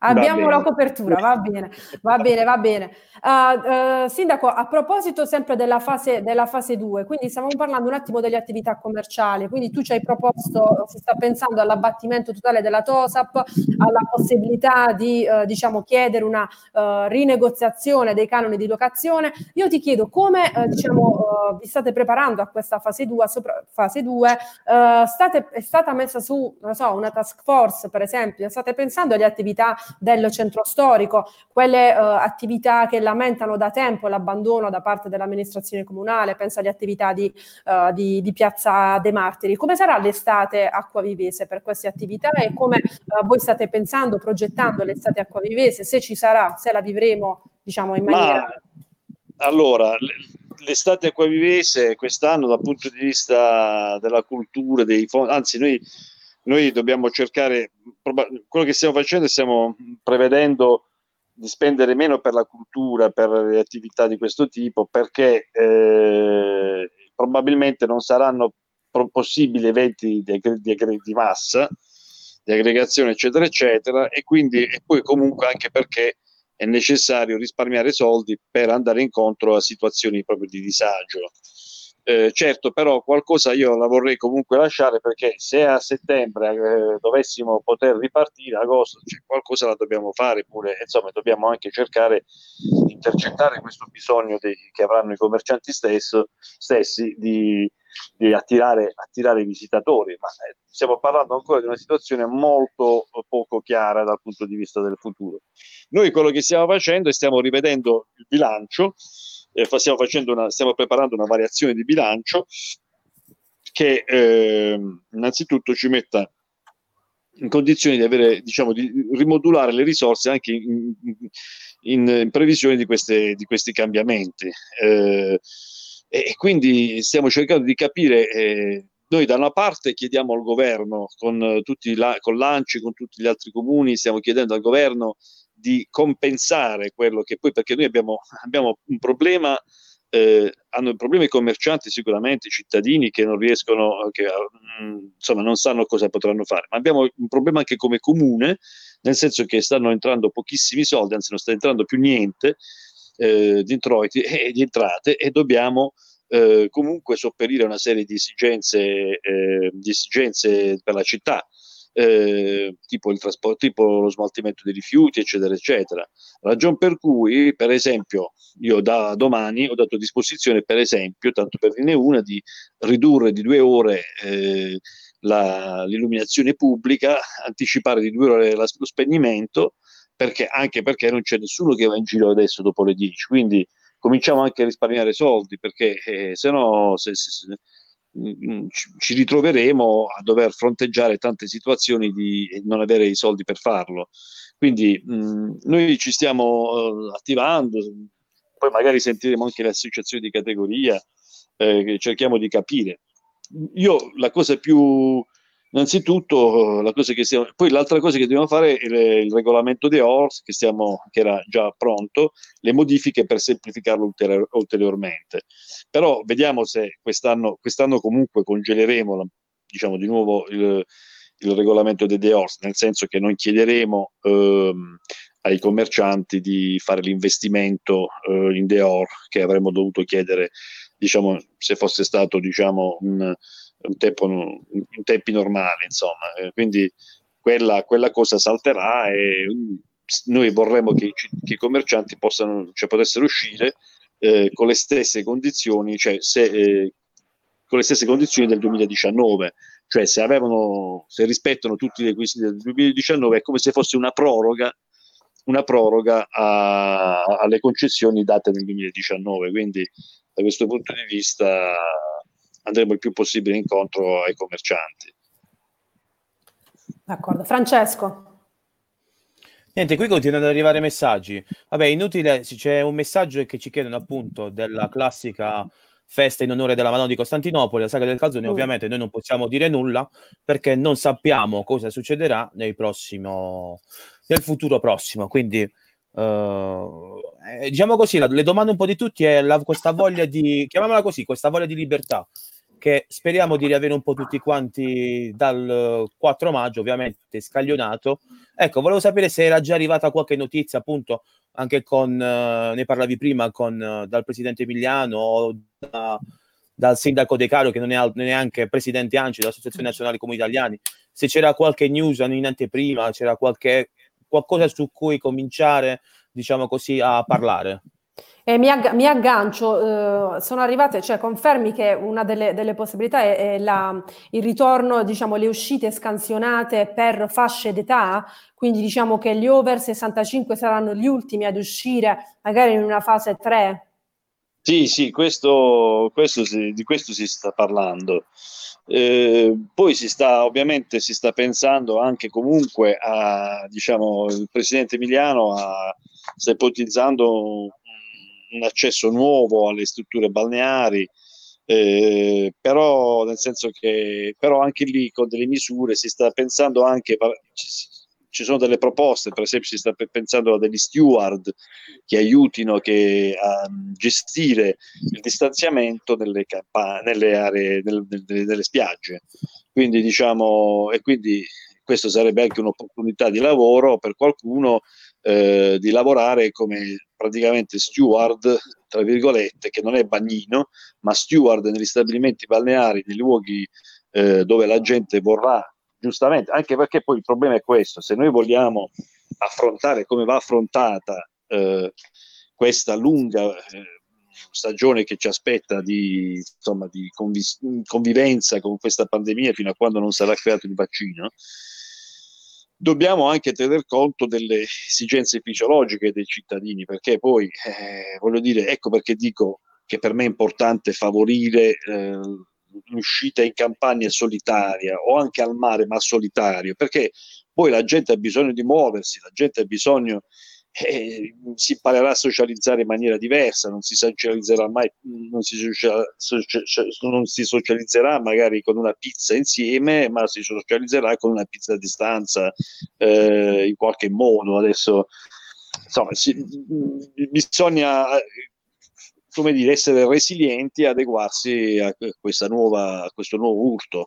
Abbiamo la copertura, va bene, va bene, va bene. Uh, uh, sindaco, a proposito sempre della fase, della fase 2, quindi stiamo parlando un attimo delle attività commerciali, quindi tu ci hai proposto, si sta pensando all'abbattimento totale della TOSAP, alla possibilità di uh, diciamo, chiedere una rinegoziazione dei canoni di locazione. Io ti chiedo come diciamo, vi state preparando a questa fase 2, sopra, fase 2 state, è stata messa su so, una task force per esempio, state pensando alle attività del centro storico, quelle uh, attività che lamentano da tempo l'abbandono da parte dell'amministrazione comunale, penso alle attività di, uh, di, di Piazza De Martiri. Come sarà l'estate acquavivese per queste attività e come uh, voi state pensando, progettando l'estate acquavivese, se ci sarà, se la vivremo diciamo in maniera... Ma, allora, l'estate acquavivese quest'anno dal punto di vista della cultura, dei fondi, anzi noi noi dobbiamo cercare, quello che stiamo facendo, stiamo prevedendo di spendere meno per la cultura, per le attività di questo tipo, perché eh, probabilmente non saranno possibili eventi di, di, di, massa, di aggregazione, eccetera, eccetera, e quindi e poi comunque anche perché è necessario risparmiare soldi per andare incontro a situazioni proprio di disagio. Eh, certo, però qualcosa io la vorrei comunque lasciare perché se a settembre eh, dovessimo poter ripartire, agosto, cioè, qualcosa la dobbiamo fare pure, insomma, dobbiamo anche cercare di intercettare questo bisogno dei, che avranno i commercianti stesso, stessi di, di attirare, attirare, visitatori. Ma eh, stiamo parlando ancora di una situazione molto poco chiara dal punto di vista del futuro. Noi quello che stiamo facendo è stiamo rivedendo il bilancio eh, stiamo, una, stiamo, preparando una variazione di bilancio che eh, innanzitutto ci metta in condizioni di, avere, diciamo, di rimodulare le risorse anche in, in, in previsione di, queste, di, questi cambiamenti. Eh, e quindi stiamo cercando di capire eh, noi da una parte chiediamo al governo, con, tutti la, con l'ANCI, con tutti gli altri comuni, stiamo chiedendo al governo di compensare quello che poi, perché noi abbiamo, abbiamo un problema, eh, hanno problemi i commercianti sicuramente, i cittadini che non riescono, che mh, insomma non sanno cosa potranno fare, ma abbiamo un problema anche come comune, nel senso che stanno entrando pochissimi soldi, anzi non sta entrando più niente eh, di introiti e di entrate e dobbiamo eh, comunque sopperire a una serie di esigenze, eh, di esigenze per la città eh, tipo, il trasporto, tipo lo smaltimento dei rifiuti, eccetera, eccetera. Ragion per cui, per esempio, io da domani ho dato a disposizione, per esempio, tanto per dirne una, di ridurre di due ore eh, la, l'illuminazione pubblica, anticipare di due ore la, lo spegnimento, perché, anche perché non c'è nessuno che va in giro adesso dopo le 10. Quindi cominciamo anche a risparmiare soldi, perché eh, se no... Se, se, ci ritroveremo a dover fronteggiare tante situazioni di non avere i soldi per farlo. Quindi mh, mm, noi ci stiamo uh, attivando, poi magari sentiremo anche le associazioni di categoria, eh, cerchiamo di capire. Io la cosa più Innanzitutto, la cosa che stiamo, poi l'altra cosa che dobbiamo fare è il, regolamento di ORS, che, stiamo, che, era già pronto, le modifiche per semplificarlo ulteri- ulteriormente. Però vediamo se quest'anno, quest'anno comunque congeleremo diciamo, di nuovo il, il regolamento dei DEORS, nel senso che non chiederemo ehm, ai commercianti di fare l'investimento eh, in DEOR che avremmo dovuto chiedere diciamo, se fosse stato diciamo, un, un tempo, in tempi normali, insomma. Eh, quindi quella, quella, cosa salterà e mm, noi vorremmo che, che i commercianti possano, cioè, potessero uscire eh, con le stesse condizioni, cioè se, eh, con le stesse condizioni del 2019, cioè se, avevano, se rispettano tutti i requisiti del 2019 è come se fosse una proroga una proroga a, alle concessioni date nel 2019 quindi da questo punto di vista andremo il più possibile incontro ai commercianti. D'accordo. Francesco. Niente, qui continuano ad arrivare messaggi. Vabbè, inutile, c'è un messaggio che ci chiedono appunto della classica festa in onore della Madonna di Costantinopoli, la saga del calzone. Mm. Ovviamente noi non possiamo dire nulla perché non sappiamo cosa succederà nel prossimo, nel futuro prossimo. Quindi, uh, diciamo così, la, le domande un po' di tutti è la, questa voglia di, chiamiamola così, questa voglia di libertà che speriamo di riavere un po' tutti quanti dal 4 maggio, ovviamente scaglionato. Ecco, volevo sapere se era già arrivata qualche notizia, appunto, anche con, uh, ne parlavi prima, con, uh, dal presidente Emiliano o da, dal sindaco De Caro, che non è neanche presidente ANCI dell'Associazione Nazionale Comuni Italiani, se c'era qualche news in anteprima, c'era qualche, qualcosa su cui cominciare, diciamo così, a parlare. E mi, agg- mi aggancio, eh, sono arrivate, cioè confermi che una delle, delle possibilità è, è la, il ritorno, diciamo, le uscite scansionate per fasce d'età, quindi diciamo che gli over 65 saranno gli ultimi ad uscire, magari in una fase 3. Sì, sì, questo, questo di questo si sta parlando. Eh, poi si sta, ovviamente, si sta pensando anche comunque a, diciamo, il presidente Emiliano a, sta ipotizzando un accesso nuovo alle strutture balneari, eh, però nel senso che però anche lì con delle misure si sta pensando anche ci sono delle proposte, per esempio si sta pensando a degli steward che aiutino che, a gestire il distanziamento nelle, campa- nelle aree, nelle spiagge. Quindi diciamo, e quindi questo sarebbe anche un'opportunità di lavoro per qualcuno eh, di lavorare come praticamente steward, tra virgolette, che non è bagnino, ma steward negli stabilimenti balneari, nei luoghi eh, dove la gente vorrà, giustamente, anche perché poi il problema è questo, se noi vogliamo affrontare come va affrontata eh, questa lunga eh, stagione che ci aspetta di, insomma, di convi- convivenza con questa pandemia fino a quando non sarà creato il vaccino, dobbiamo anche tener conto delle esigenze fisiologiche dei cittadini, perché poi, eh, voglio dire, ecco perché dico che per me è importante favorire eh, l'uscita in campagna solitaria o anche al mare, ma solitario, perché poi la gente ha bisogno di muoversi, la gente ha bisogno eh, si imparerà a socializzare in maniera diversa, non si socializzerà mai, non si, non si, socializzerà magari con una pizza insieme, ma si socializzerà con una pizza a distanza eh, in qualche modo. Adesso insomma, si, bisogna come dire, essere resilienti e adeguarsi a, nuova, a questo nuovo urto.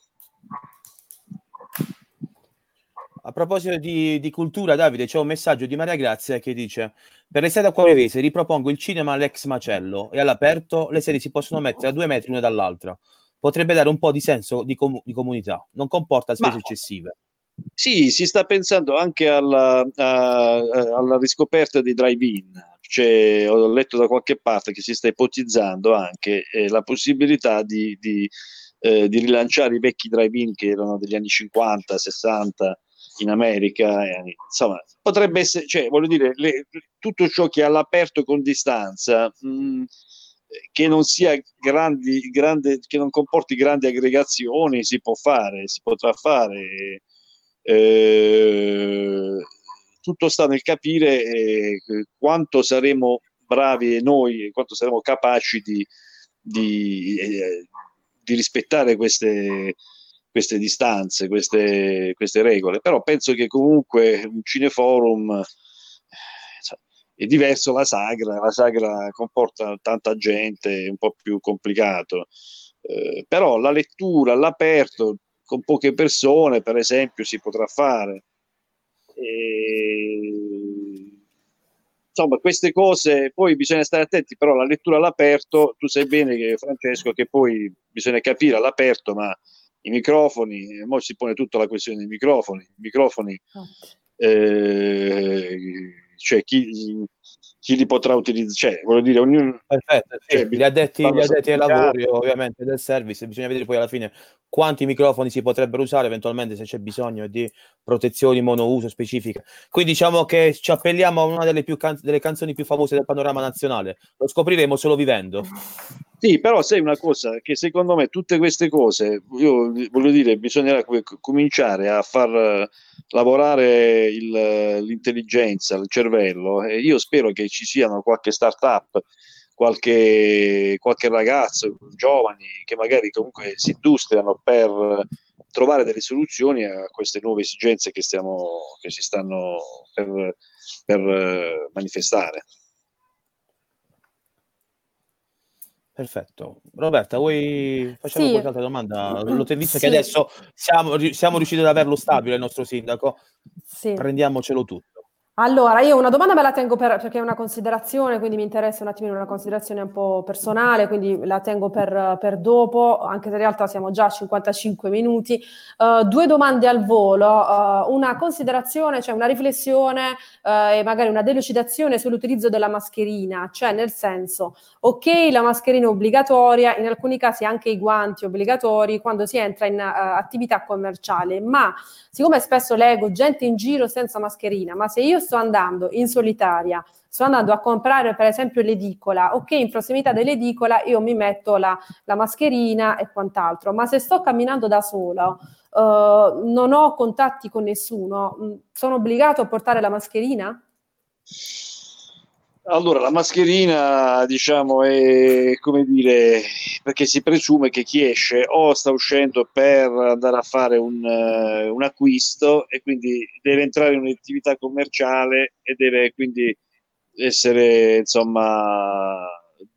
A proposito di, di, cultura, Davide, c'è un messaggio di Maria Grazia che dice: Per l'estate acquarevese ripropongo il cinema all'ex macello e all'aperto le sedie si possono mettere a due metri l'una dall'altra. Potrebbe dare un po' di senso di, com- di comunità, non comporta spese Ma, eccessive. Sì, si sta pensando anche alla, a, alla riscoperta dei drive-in. Cioè, ho letto da qualche parte che si sta ipotizzando anche eh, la possibilità di, di, eh, di rilanciare i vecchi drive-in che erano degli anni 50, 60 in America, insomma, potrebbe essere, cioè, voglio dire, le, tutto ciò che è all'aperto con distanza, mh, mm, che non sia grandi, grande, che non comporti grandi aggregazioni, si può fare, si potrà fare. Eh, tutto sta nel capire eh, quanto saremo bravi noi, quanto saremo capaci di, di, eh, di rispettare queste, queste distanze, queste, queste regole, però penso che comunque un cineforum eh, è diverso la sagra, la sagra comporta tanta gente, è un po' più complicato, eh, però la lettura all'aperto con poche persone, per esempio, si potrà fare. E... Insomma, queste cose, poi bisogna stare attenti, però la lettura all'aperto, tu sai bene che Francesco, che poi bisogna capire all'aperto, ma i microfoni, ora si pone tutta la questione dei microfoni, i microfoni, eh, cioè chi, chi, li potrà utilizzare, cioè, voglio dire, ognuno... Perfetto, sì. cioè, gli addetti, gli addetti ai lavori ovviamente del service, bisogna vedere poi alla fine quanti microfoni si potrebbero usare eventualmente se c'è bisogno di protezioni monouso specifiche. Quindi diciamo che ci appelliamo a una delle, can- delle canzoni più famose del panorama nazionale, lo scopriremo solo vivendo. Sì, però sai una cosa, che secondo me tutte queste cose, io voglio dire, bisognerà cominciare a far lavorare il, l'intelligenza, il cervello e io spero che ci siano qualche start-up, qualche, qualche ragazzo, giovani che magari comunque si industriano per trovare delle soluzioni a queste nuove esigenze che, stiamo, che si stanno per, per manifestare. Perfetto. Roberta, vuoi facciamo Sì. qualche altra domanda? Lo te- visto che Sì. adesso siamo, siamo riusciti ad averlo stabile il nostro sindaco, Sì. prendiamocelo tutto. Allora, io una domanda me la tengo per, perché è una considerazione, quindi mi interessa un attimino una considerazione un po' personale, quindi la tengo per, per dopo, anche se in realtà siamo già a 55 minuti. Eh, due domande al volo, eh, una considerazione, cioè una riflessione eh, e magari una delucidazione sull'utilizzo della mascherina, cioè nel senso, ok, la mascherina è obbligatoria, in alcuni casi anche i guanti obbligatori quando si entra in attività commerciale, ma siccome spesso leggo gente in giro senza mascherina, ma se io sto andando in solitaria, sto andando a comprare per esempio l'edicola, ok, in prossimità dell'edicola io mi metto la, la mascherina e quant'altro, ma se sto camminando da sola, eh, non ho contatti con nessuno, mh, sono obbligato a portare la mascherina? Allora, la mascherina, diciamo, è come dire, perché si presume che chi esce o sta uscendo per andare a fare un, eh, un acquisto e quindi deve entrare in un'attività commerciale e deve quindi essere, insomma,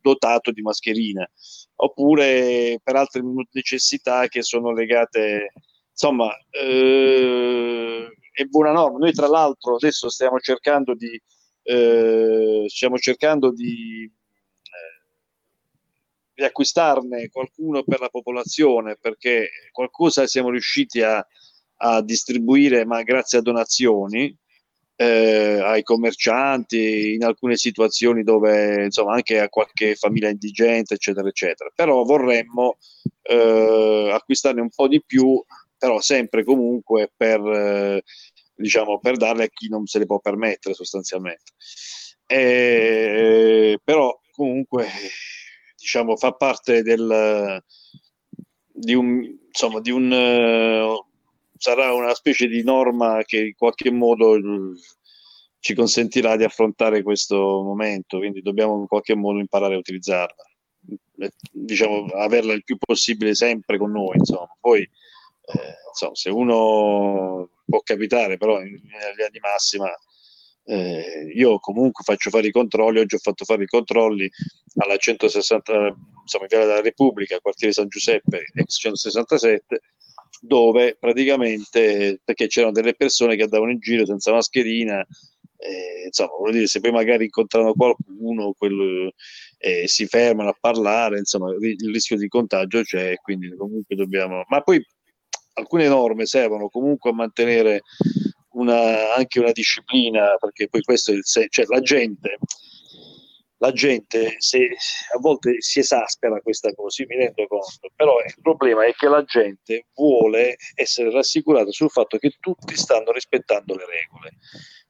dotato di mascherina, oppure per altre necessità che sono legate, insomma, eh, è buona norma. Noi tra l'altro adesso stiamo cercando di eh, stiamo cercando di, eh, di, acquistarne qualcuno per la popolazione perché qualcosa siamo riusciti a, a distribuire, ma grazie a donazioni. Eh, ai commercianti in alcune situazioni dove insomma anche a qualche famiglia indigente eccetera eccetera però vorremmo eh, acquistarne un po' di più però sempre comunque per eh, diciamo, per darle a chi non se le può permettere sostanzialmente. E, però comunque diciamo, fa parte del, di un, insomma, di un, sarà una specie di norma che in qualche modo ci consentirà di affrontare questo momento, quindi dobbiamo in qualche modo imparare a utilizzarla, diciamo, averla il più possibile sempre con noi, insomma. Poi, eh, insomma, se uno può capitare, però in linea di massima eh, io comunque faccio fare i controlli, oggi ho fatto fare i controlli alla 160, insomma, in Via della Repubblica, quartiere San Giuseppe, ex 167, dove praticamente, perché c'erano delle persone che andavano in giro senza mascherina, eh, insomma, vuol dire, se poi magari incontrano qualcuno, quello, eh, si fermano a parlare, insomma, il rischio di contagio c'è, quindi comunque dobbiamo... Ma poi alcune norme servono comunque a mantenere una, anche una disciplina, perché poi questo è il senso, cioè la gente, la gente se, a volte si esaspera questa cosa, mi rendo conto, però il problema è che la gente vuole essere rassicurata sul fatto che tutti stanno rispettando le regole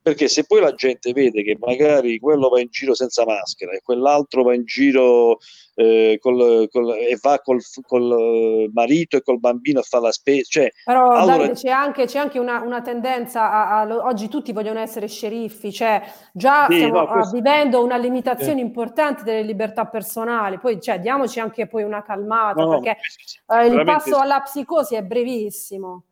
perché se poi la gente vede che magari quello va in giro senza maschera e quell'altro va in giro eh, col, col, e va col, col, marito e col bambino a fare la spesa. Cioè, Però allora... Davide, c'è anche, c'è anche una, una, tendenza a, a, oggi tutti vogliono essere sceriffi, cioè già sì, stiamo no, questo... vivendo una limitazione eh. importante delle libertà personali, poi cioè, diamoci anche poi una calmata, no, perché no, eh, il passo alla psicosi è brevissimo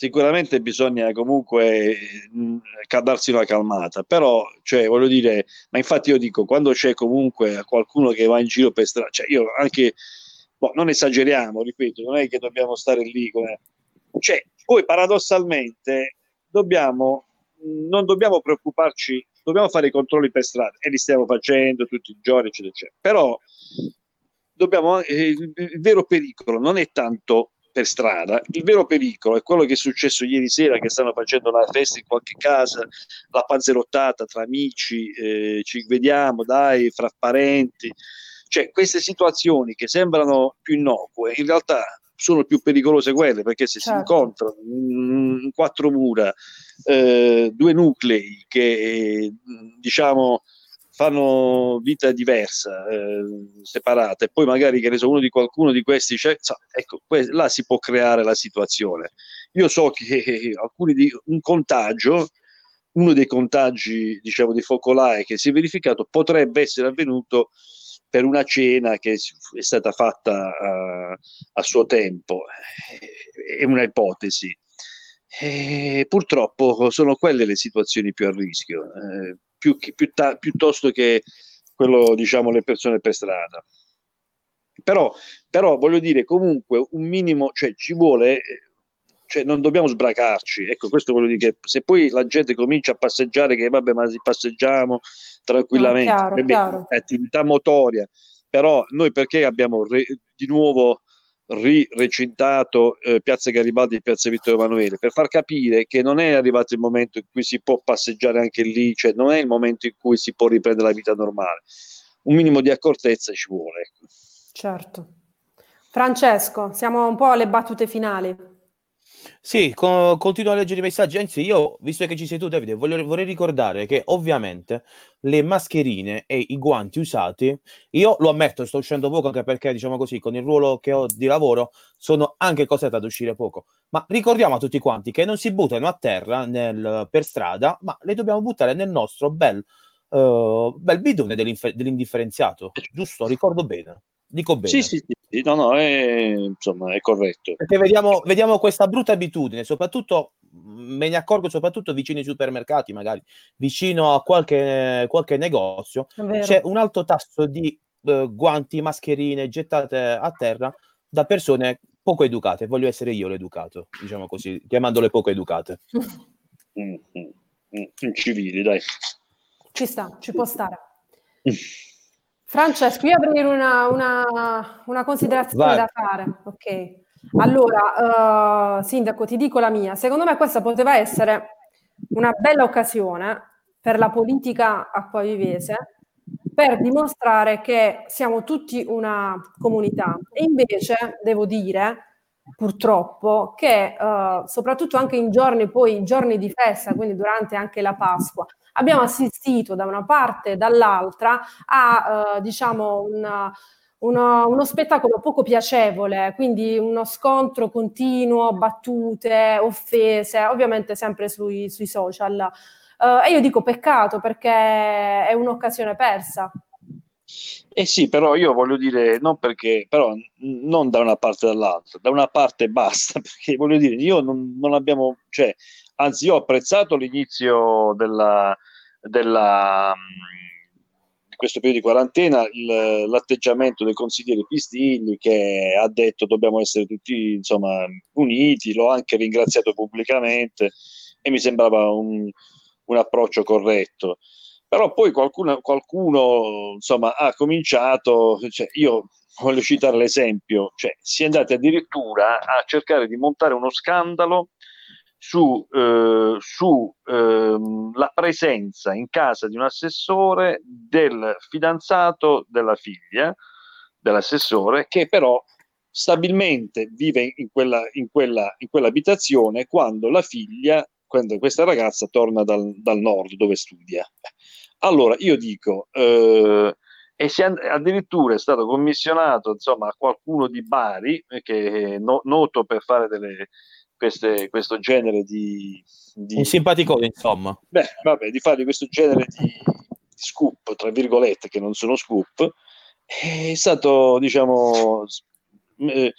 sicuramente bisogna comunque mh, darsi una calmata, però, cioè, voglio dire, ma infatti io dico, quando c'è comunque qualcuno che va in giro per strada, cioè io anche, boh, non esageriamo, ripeto, non è che dobbiamo stare lì come... Cioè, poi paradossalmente dobbiamo, non dobbiamo preoccuparci, dobbiamo fare i controlli per strada e li stiamo facendo tutti i giorni, eccetera, eccetera. Però dobbiamo, eh, il vero pericolo non è tanto per strada. Il vero pericolo è quello che è successo ieri sera, che stanno facendo una festa in qualche casa, la panzerottata tra amici, eh, ci vediamo, dai, fra parenti. Cioè, queste situazioni che sembrano più innocue, in realtà sono più pericolose quelle, perché se certo. si incontrano in quattro mura eh, due nuclei che, diciamo, fanno vita diversa, eh, separata, e poi magari che ne so, uno di qualcuno di questi c'è, so, ecco, que- là si può creare la situazione. Io so che alcuni di un contagio, uno dei contagi, diciamo, di focolai che si è verificato potrebbe essere avvenuto per una cena che è stata fatta a, a suo tempo, è una ipotesi. E purtroppo sono quelle le situazioni più a rischio. Eh, più, più ta- piuttosto che quello, diciamo, le persone per strada. Però, però voglio dire, comunque un minimo, cioè ci vuole, cioè non dobbiamo sbracarci. Ecco, questo voglio dire che se poi la gente comincia a passeggiare, che vabbè, ma passeggiamo tranquillamente, no, chiaro, chiaro. è attività motoria, però noi perché abbiamo re, di nuovo rirecintato eh, Piazza Garibaldi e Piazza Vittorio Emanuele per far capire che non è arrivato il momento in cui si può passeggiare anche lì, cioè non è il momento in cui si può riprendere la vita normale. Un minimo di accortezza ci vuole. Ecco. Certo. Francesco, siamo un po' alle battute finali. Sì, co- continuo a leggere i messaggi. Anzi, io, visto che ci sei tu, Davide, voglio, vorrei ricordare che ovviamente le mascherine e i guanti usati, io lo ammetto, sto uscendo poco anche perché, diciamo così, con il ruolo che ho di lavoro, sono anche costretto ad uscire poco. Ma ricordiamo a tutti quanti che non si buttano a terra nel, per strada, ma le dobbiamo buttare nel nostro bel, uh, bel bidone dell'indifferenziato. Giusto? Ricordo bene. Dico bene. Sì, sì, sì, no, no, è, insomma, è corretto. Perché vediamo, vediamo questa brutta abitudine, soprattutto me ne accorgo soprattutto vicino ai supermercati, magari vicino a qualche, qualche negozio, c'è un alto tasso di eh, guanti, mascherine gettate a terra da persone poco educate. Voglio essere io l'educato, diciamo così, chiamandole poco educate. Mm, mm, mm, incivili, dai. Ci sta, ci può stare. [LAUGHS] Francesco, io avrei una, una, una considerazione Vai. da fare. Ok. Allora, uh, Sindaco, ti dico la mia. Secondo me questa poteva essere una bella occasione per la politica acquavivese per dimostrare che siamo tutti una comunità. E invece devo dire, purtroppo, che uh, soprattutto anche in giorni, poi giorni di festa, quindi durante anche la Pasqua, abbiamo assistito da una parte e dall'altra a uh, diciamo una, uno, uno, spettacolo poco piacevole, quindi uno scontro continuo, battute, offese, ovviamente sempre sui, sui social. Uh, e io dico peccato perché è un'occasione persa. Eh sì, però io voglio dire, non perché, però non da una parte e dall'altra, da una parte basta, [LAUGHS] perché voglio dire, io non, non abbiamo, cioè, anzi io ho apprezzato l'inizio della, della, di questo periodo di quarantena, il, l'atteggiamento del consigliere Pistilli che ha detto dobbiamo essere tutti insomma, uniti, l'ho anche ringraziato pubblicamente e mi sembrava un, un approccio corretto. Però poi qualcuno, qualcuno insomma, ha cominciato, cioè io voglio citare l'esempio, cioè si è andati addirittura a cercare di montare uno scandalo su, eh, su eh, presenza in casa di un assessore del fidanzato della figlia dell'assessore che però stabilmente vive in quella, in quella, in quell'abitazione quando la figlia, quando questa ragazza torna dal, dal nord dove studia. Allora io dico, eh, e si è, addirittura è stato commissionato insomma, a qualcuno di Bari, che è no, noto per fare delle, queste, questo genere di, di... Un simpatico, insomma. Beh, vabbè, di fare questo genere di, di scoop, tra virgolette, che non sono scoop, è stato, diciamo, eh,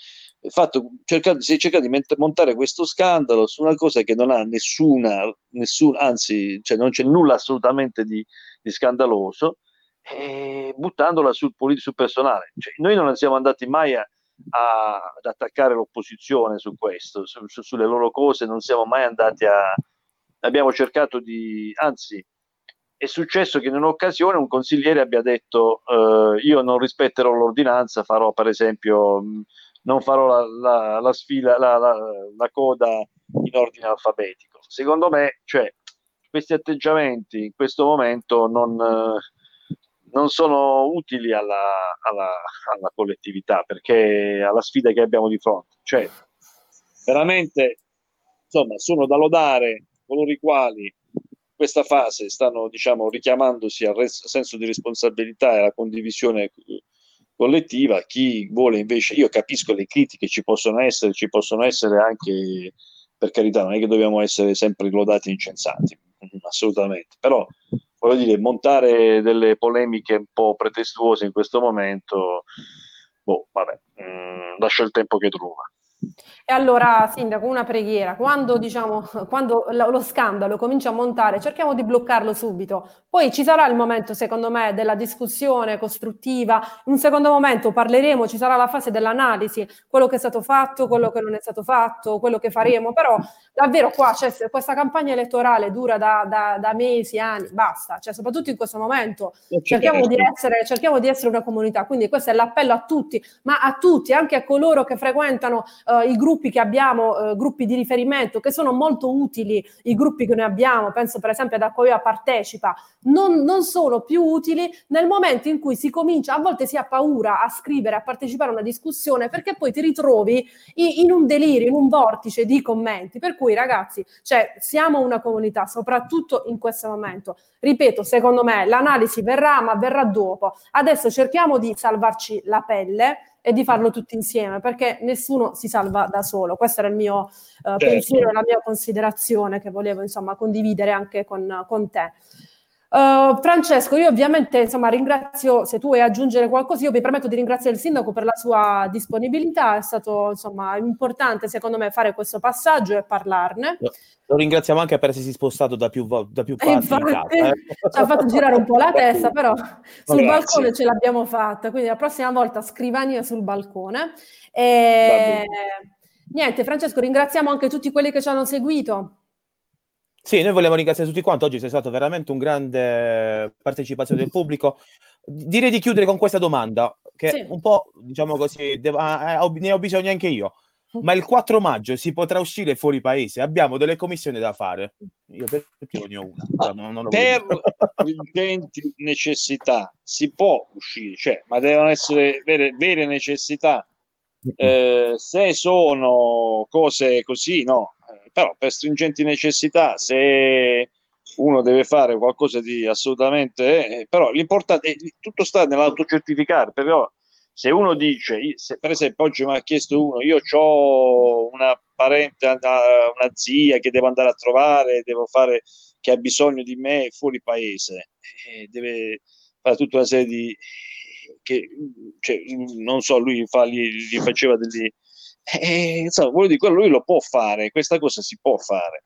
fatto, cercato, si è cercato di montare questo scandalo su una cosa che non ha nessuna, nessun, anzi, cioè non c'è nulla assolutamente di, di scandaloso, buttandola sul, sul personale. Cioè, noi non siamo andati mai a, a, ad attaccare l'opposizione su questo, su, su, sulle loro cose, non siamo mai andati a... Abbiamo cercato di... anzi, è successo che in un'occasione un consigliere abbia detto eh, io non rispetterò l'ordinanza, farò per esempio, non farò la, la, la sfila, la, la, coda in ordine alfabetico. Secondo me, cioè, questi atteggiamenti in questo momento non... Eh, non sono utili alla, alla, alla, collettività perché alla sfida che abbiamo di fronte. Cioè, veramente, insomma, sono da lodare coloro i quali in questa fase stanno, diciamo, richiamandosi al res- senso di responsabilità e alla condivisione collettiva. Chi vuole invece, io capisco le critiche, ci possono essere, ci possono essere anche, per carità, non è che dobbiamo essere sempre lodati e incensati, [LAUGHS] assolutamente, però voglio dire, montare delle polemiche un po' pretestuose in questo momento, boh, vabbè, mh, mm, lascia il tempo che trova. E allora, Sindaco, una preghiera. Quando, diciamo, quando lo scandalo comincia a montare, cerchiamo di bloccarlo subito. Poi ci sarà il momento, secondo me, della discussione costruttiva. In un secondo momento parleremo, ci sarà la fase dell'analisi, quello che è stato fatto, quello che non è stato fatto, quello che faremo. Però davvero qua, cioè, questa campagna elettorale dura da, da, da, mesi, anni, basta. Cioè, soprattutto in questo momento, cerchiamo di, essere, cerchiamo di essere una comunità. Quindi questo è l'appello a tutti, ma a tutti, anche a coloro che frequentano uh, i gruppi che abbiamo, eh, gruppi di riferimento, che sono molto utili, i gruppi che noi abbiamo, penso per esempio ad Acquavia Partecipa, non, non sono più utili nel momento in cui si comincia, a volte si ha paura a scrivere, a partecipare a una discussione, perché poi ti ritrovi in, in un delirio, in un vortice di commenti. Per cui ragazzi, cioè, siamo una comunità, soprattutto in questo momento. Ripeto, secondo me l'analisi verrà, ma verrà dopo. Adesso cerchiamo di salvarci la pelle e di farlo tutti insieme, perché nessuno si salva da solo. Questo era il mio uh, certo. pensiero, la mia considerazione che volevo insomma condividere anche con, con te. Uh, Francesco, io ovviamente insomma, ringrazio, se tu vuoi aggiungere qualcosa, io vi permetto di ringraziare il sindaco per la sua disponibilità, è stato insomma, importante secondo me fare questo passaggio e parlarne. Lo ringraziamo anche per essersi spostato da più, da più parti infatti, in casa, eh. Ci ha fatto girare un po' la testa, però sul Grazie. balcone ce l'abbiamo fatta, quindi la prossima volta scrivania sul balcone. E... Niente, Francesco, ringraziamo anche tutti quelli che ci hanno seguito. Sì, noi vogliamo ringraziare tutti quanti. Oggi sei stato veramente un grande partecipazione del pubblico. Direi di chiudere con questa domanda, che sì. un po', diciamo così, devo, ne ho bisogno anche io. Ma il 4 maggio si potrà uscire fuori paese? Abbiamo delle commissioni da fare. Io perché ne ho una? Non, non per [LAUGHS] urgenti necessità si può uscire, cioè, ma devono essere vere, vere necessità. Eh, se sono cose così, no, però per stringenti necessità, se uno deve fare qualcosa di assolutamente, eh, però l'importante è tutto sta nell'autocertificare, però se uno dice, se per esempio oggi mi ha chiesto uno, io ho una parente, una zia che devo andare a trovare, devo fare, che ha bisogno di me fuori paese, e deve fare tutta una serie di, che, cioè, non so, lui fa, gli, gli faceva degli, eh, insomma, voglio dire, lui lo può fare, questa cosa si può fare.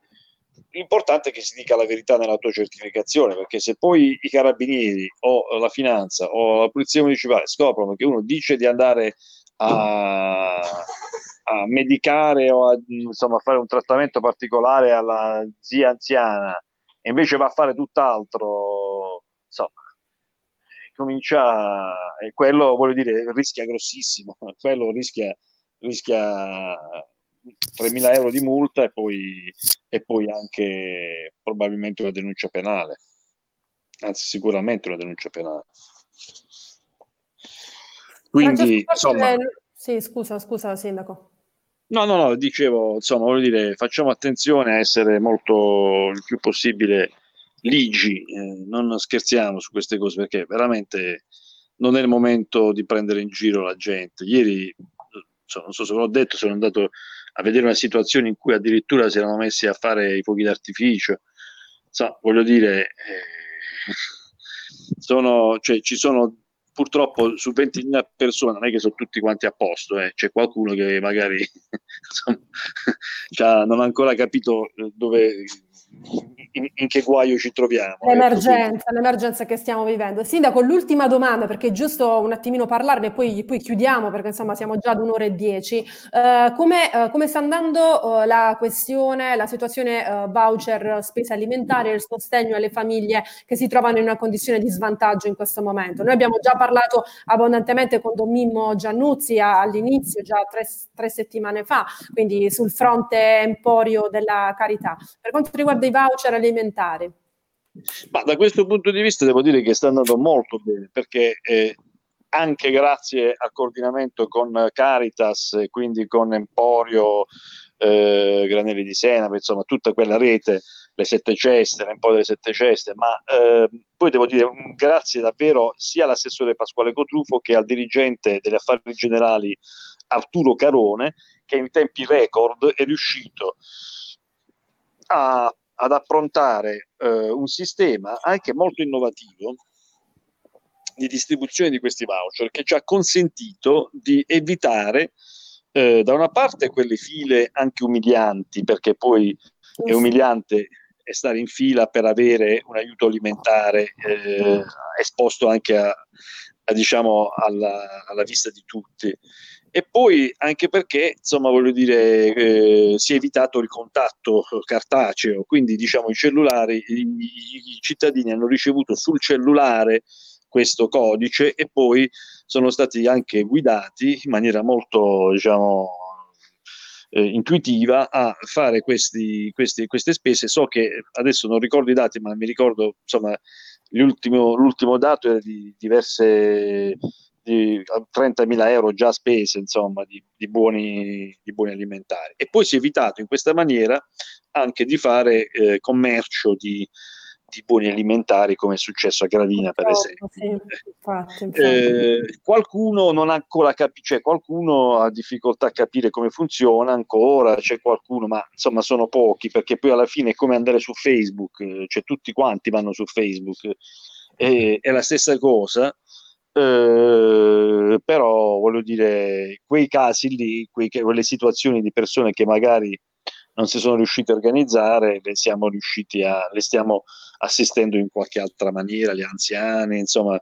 L'importante è che si dica la verità nell'autocertificazione, perché se poi i carabinieri o la finanza o la polizia municipale scoprono che uno dice di andare a, a medicare o a insomma, fare un trattamento particolare alla zia anziana e invece va a fare tutt'altro, insomma, comincia e quello voglio dire rischia grossissimo, [LAUGHS] quello rischia rischia 3.000 euro di multa e poi, e poi anche probabilmente una denuncia penale, anzi sicuramente una denuncia penale. Quindi, insomma... Sì, scusa, scusa, Sindaco. No, no, no, dicevo, insomma, voglio dire, facciamo attenzione a essere molto, il più possibile, ligi, eh, non scherziamo su queste cose perché veramente non è il momento di prendere in giro la gente. Ieri non so se ve l'ho detto, sono andato a vedere una situazione in cui addirittura si erano messi a fare i fuochi d'artificio. Insomma, voglio dire, eh, [LAUGHS] sono, cioè, ci sono purtroppo su 20.000 persone, non è che sono tutti quanti a posto, eh. c'è qualcuno che magari [LAUGHS] insomma, [LAUGHS] non ha ancora capito dove in, in, che guaio ci troviamo. Ecco, l'emergenza, l'emergenza che stiamo vivendo. Sindaco, l'ultima domanda, perché è giusto un attimino parlarne, poi, poi chiudiamo, perché insomma siamo già ad un'ora e dieci. Uh, come, uh, come, sta andando uh, la questione, la situazione voucher spese alimentari e il sostegno alle famiglie che si trovano in una condizione di svantaggio in questo momento? Noi abbiamo già parlato abbondantemente con Don Mimmo Giannuzzi all'inizio, già tre, tre settimane fa, quindi sul fronte emporio della carità. Per quanto riguarda i voucher alimentari? Ma da questo punto di vista devo dire che sta andando molto bene perché eh, anche grazie al coordinamento con Caritas quindi con Emporio, eh, Granelli di Senape, insomma tutta quella rete, le sette ceste, l'Emporio delle sette ceste, ma eh, poi devo dire grazie davvero sia all'assessore Pasquale Cotrufo che al dirigente degli affari generali Arturo Carone che in tempi record è riuscito a ad approntare eh, un sistema anche molto innovativo di distribuzione di questi voucher che ci ha consentito di evitare eh, da una parte quelle file anche umilianti, perché poi è umiliante stare in fila per avere un aiuto alimentare eh, esposto anche a, a, diciamo, alla, alla, vista di tutti. E poi anche perché, insomma, voglio dire, eh, si è evitato il contatto cartaceo, quindi diciamo i cellulari, i, i cittadini hanno ricevuto sul cellulare questo codice e poi sono stati anche guidati in maniera molto, diciamo, eh, intuitiva a fare questi, questi, queste spese. So che adesso non ricordo i dati, ma mi ricordo, insomma, l'ultimo, l'ultimo dato era di diverse di 30.000 euro già spese, insomma, di, di, buoni, di buoni alimentari. E poi si è evitato in questa maniera anche di fare eh, commercio di, di buoni alimentari come è successo a Gravina per esempio. Sì, infatti, infatti. Eh, qualcuno non ha ancora capito, cioè qualcuno ha difficoltà a capire come funziona ancora, c'è qualcuno, ma insomma sono pochi perché poi alla fine è come andare su Facebook, cioè tutti quanti vanno su Facebook, e, è la stessa cosa. Eh, però voglio dire, quei casi lì, quei, quelle situazioni di persone che magari non si sono riusciti a organizzare, le siamo riusciti a, le stiamo assistendo in qualche altra maniera, gli anziani, insomma,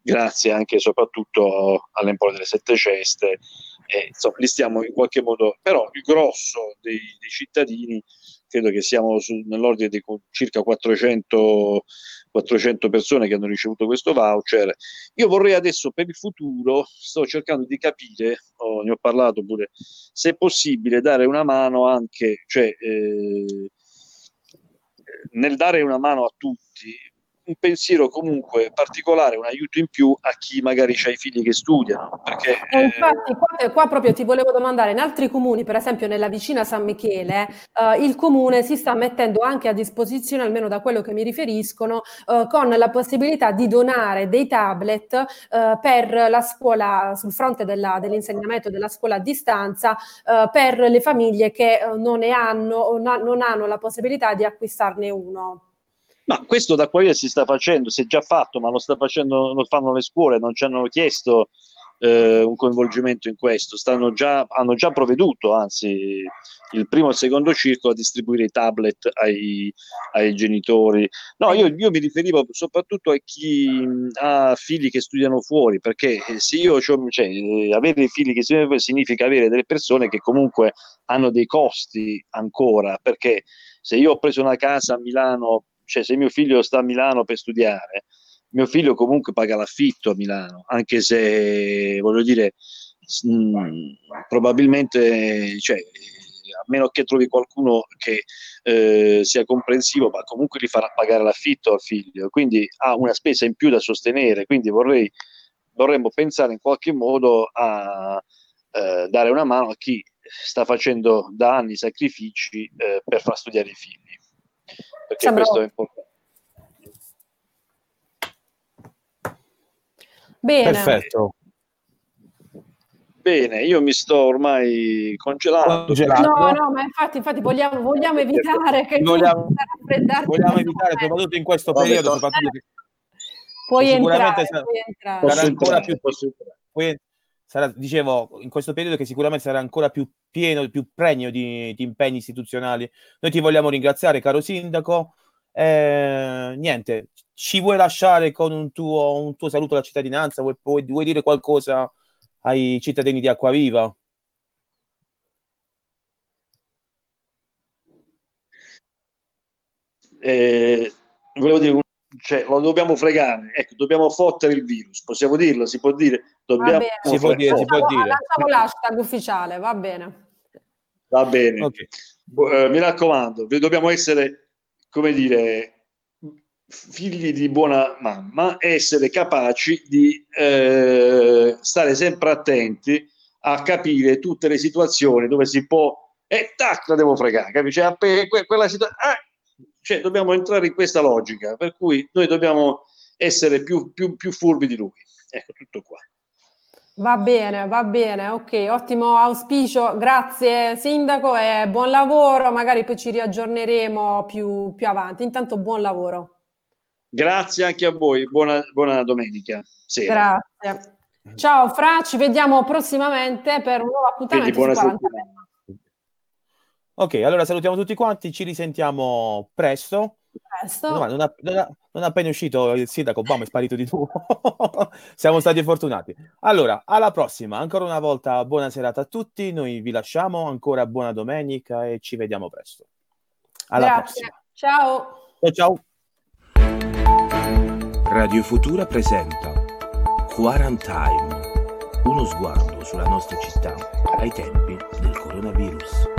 grazie anche e soprattutto all'Empore delle Sette Ceste, e, insomma, li stiamo in qualche modo, però il grosso dei, dei cittadini, credo che siamo su, nell'ordine di circa 400 400 persone che hanno ricevuto questo voucher. Io vorrei adesso per il futuro, sto cercando di capire, oh, ne ho parlato pure, se è possibile dare una mano anche, cioè eh, nel dare una mano a tutti, un pensiero comunque particolare, un aiuto in più a chi magari ha i figli che studiano. Perché, eh, infatti, qua, qua, proprio ti volevo domandare, in altri comuni, per esempio nella vicina San Michele, eh, il comune si sta mettendo anche a disposizione, almeno da quello che mi riferiscono, eh, con la possibilità di donare dei tablet eh, per la scuola, sul fronte della, dell'insegnamento della scuola a distanza, eh, per le famiglie che eh, non ne hanno o non hanno la possibilità di acquistarne uno. Ma questo da qua si sta facendo, si è già fatto, ma lo, facendo, lo fanno le scuole, non ci hanno chiesto eh, un coinvolgimento in questo, già, hanno già provveduto, anzi il primo e il secondo circolo a distribuire i tablet ai, ai genitori. No, io, io, mi riferivo soprattutto a chi ha figli che studiano fuori, perché se io cioè, avere figli che studiano fuori significa avere delle persone che comunque hanno dei costi ancora, perché se io ho preso una casa a Milano cioè se mio figlio sta a Milano per studiare, mio figlio comunque paga l'affitto a Milano, anche se voglio dire, mh, mm, probabilmente, cioè, a meno che trovi qualcuno che eh, sia comprensivo, ma comunque gli farà pagare l'affitto al figlio, quindi ha una spesa in più da sostenere, quindi vorrei, vorremmo pensare in qualche modo a eh, dare una mano a chi sta facendo da anni sacrifici eh, per far studiare i figli perché Sembra... questo è importante. Bene. Perfetto. Bene, io mi sto ormai congelando. No, no, ma infatti, infatti vogliamo, vogliamo evitare che vogliamo, vogliamo evitare, soprattutto in questo Vabbè, periodo, soprattutto puoi entrare, puoi entrare. Sarà ancora più, puoi, sarà, dicevo, in questo periodo che sicuramente sarà ancora più pieno, più pregno di, di impegni istituzionali. Noi ti vogliamo ringraziare, caro sindaco. Eh, niente, ci vuoi lasciare con un tuo, un tuo saluto alla cittadinanza? Vuoi, vuoi, vuoi dire qualcosa ai cittadini di Acquaviva? Eh, volevo dire cioè, lo dobbiamo fregare, ecco, dobbiamo fottere il virus, possiamo dirlo, si può dire, dobbiamo si può dire, si può dire. Lanciamo l'hashtag ufficiale, va bene. Va bene. Okay. Uh, mi raccomando, dobbiamo essere, come dire, figli di buona mamma, essere capaci di eh, stare sempre attenti a capire tutte le situazioni dove si può e eh, tac, la devo fregare, capisci? Cioè, quella situazione, ah, cioè, dobbiamo entrare in questa logica, per cui noi dobbiamo essere più, più, più furbi di lui. Ecco, tutto qua. Va bene, va bene, ok, ottimo auspicio, grazie Sindaco e buon lavoro, magari poi ci riaggiorneremo più, più avanti. Intanto buon lavoro. Grazie anche a voi, buona, buona domenica. Sera. Grazie. Ciao Fra, ci vediamo prossimamente per un nuovo appuntamento Quindi, buona su 40 Ok, allora salutiamo tutti quanti, ci risentiamo presto. Presto. No, non, ha- non non è appena uscito il sindaco, Obama è sparito di nuovo. [LAUGHS] Siamo stati fortunati. Allora, alla prossima. Ancora una volta buona serata a tutti. Noi vi lasciamo. Ancora buona domenica e ci vediamo presto. Alla Grazie. Ciao. prossima. Ciao ciao. Radio Futura presenta Quarantine, uno sguardo sulla nostra città ai tempi del coronavirus.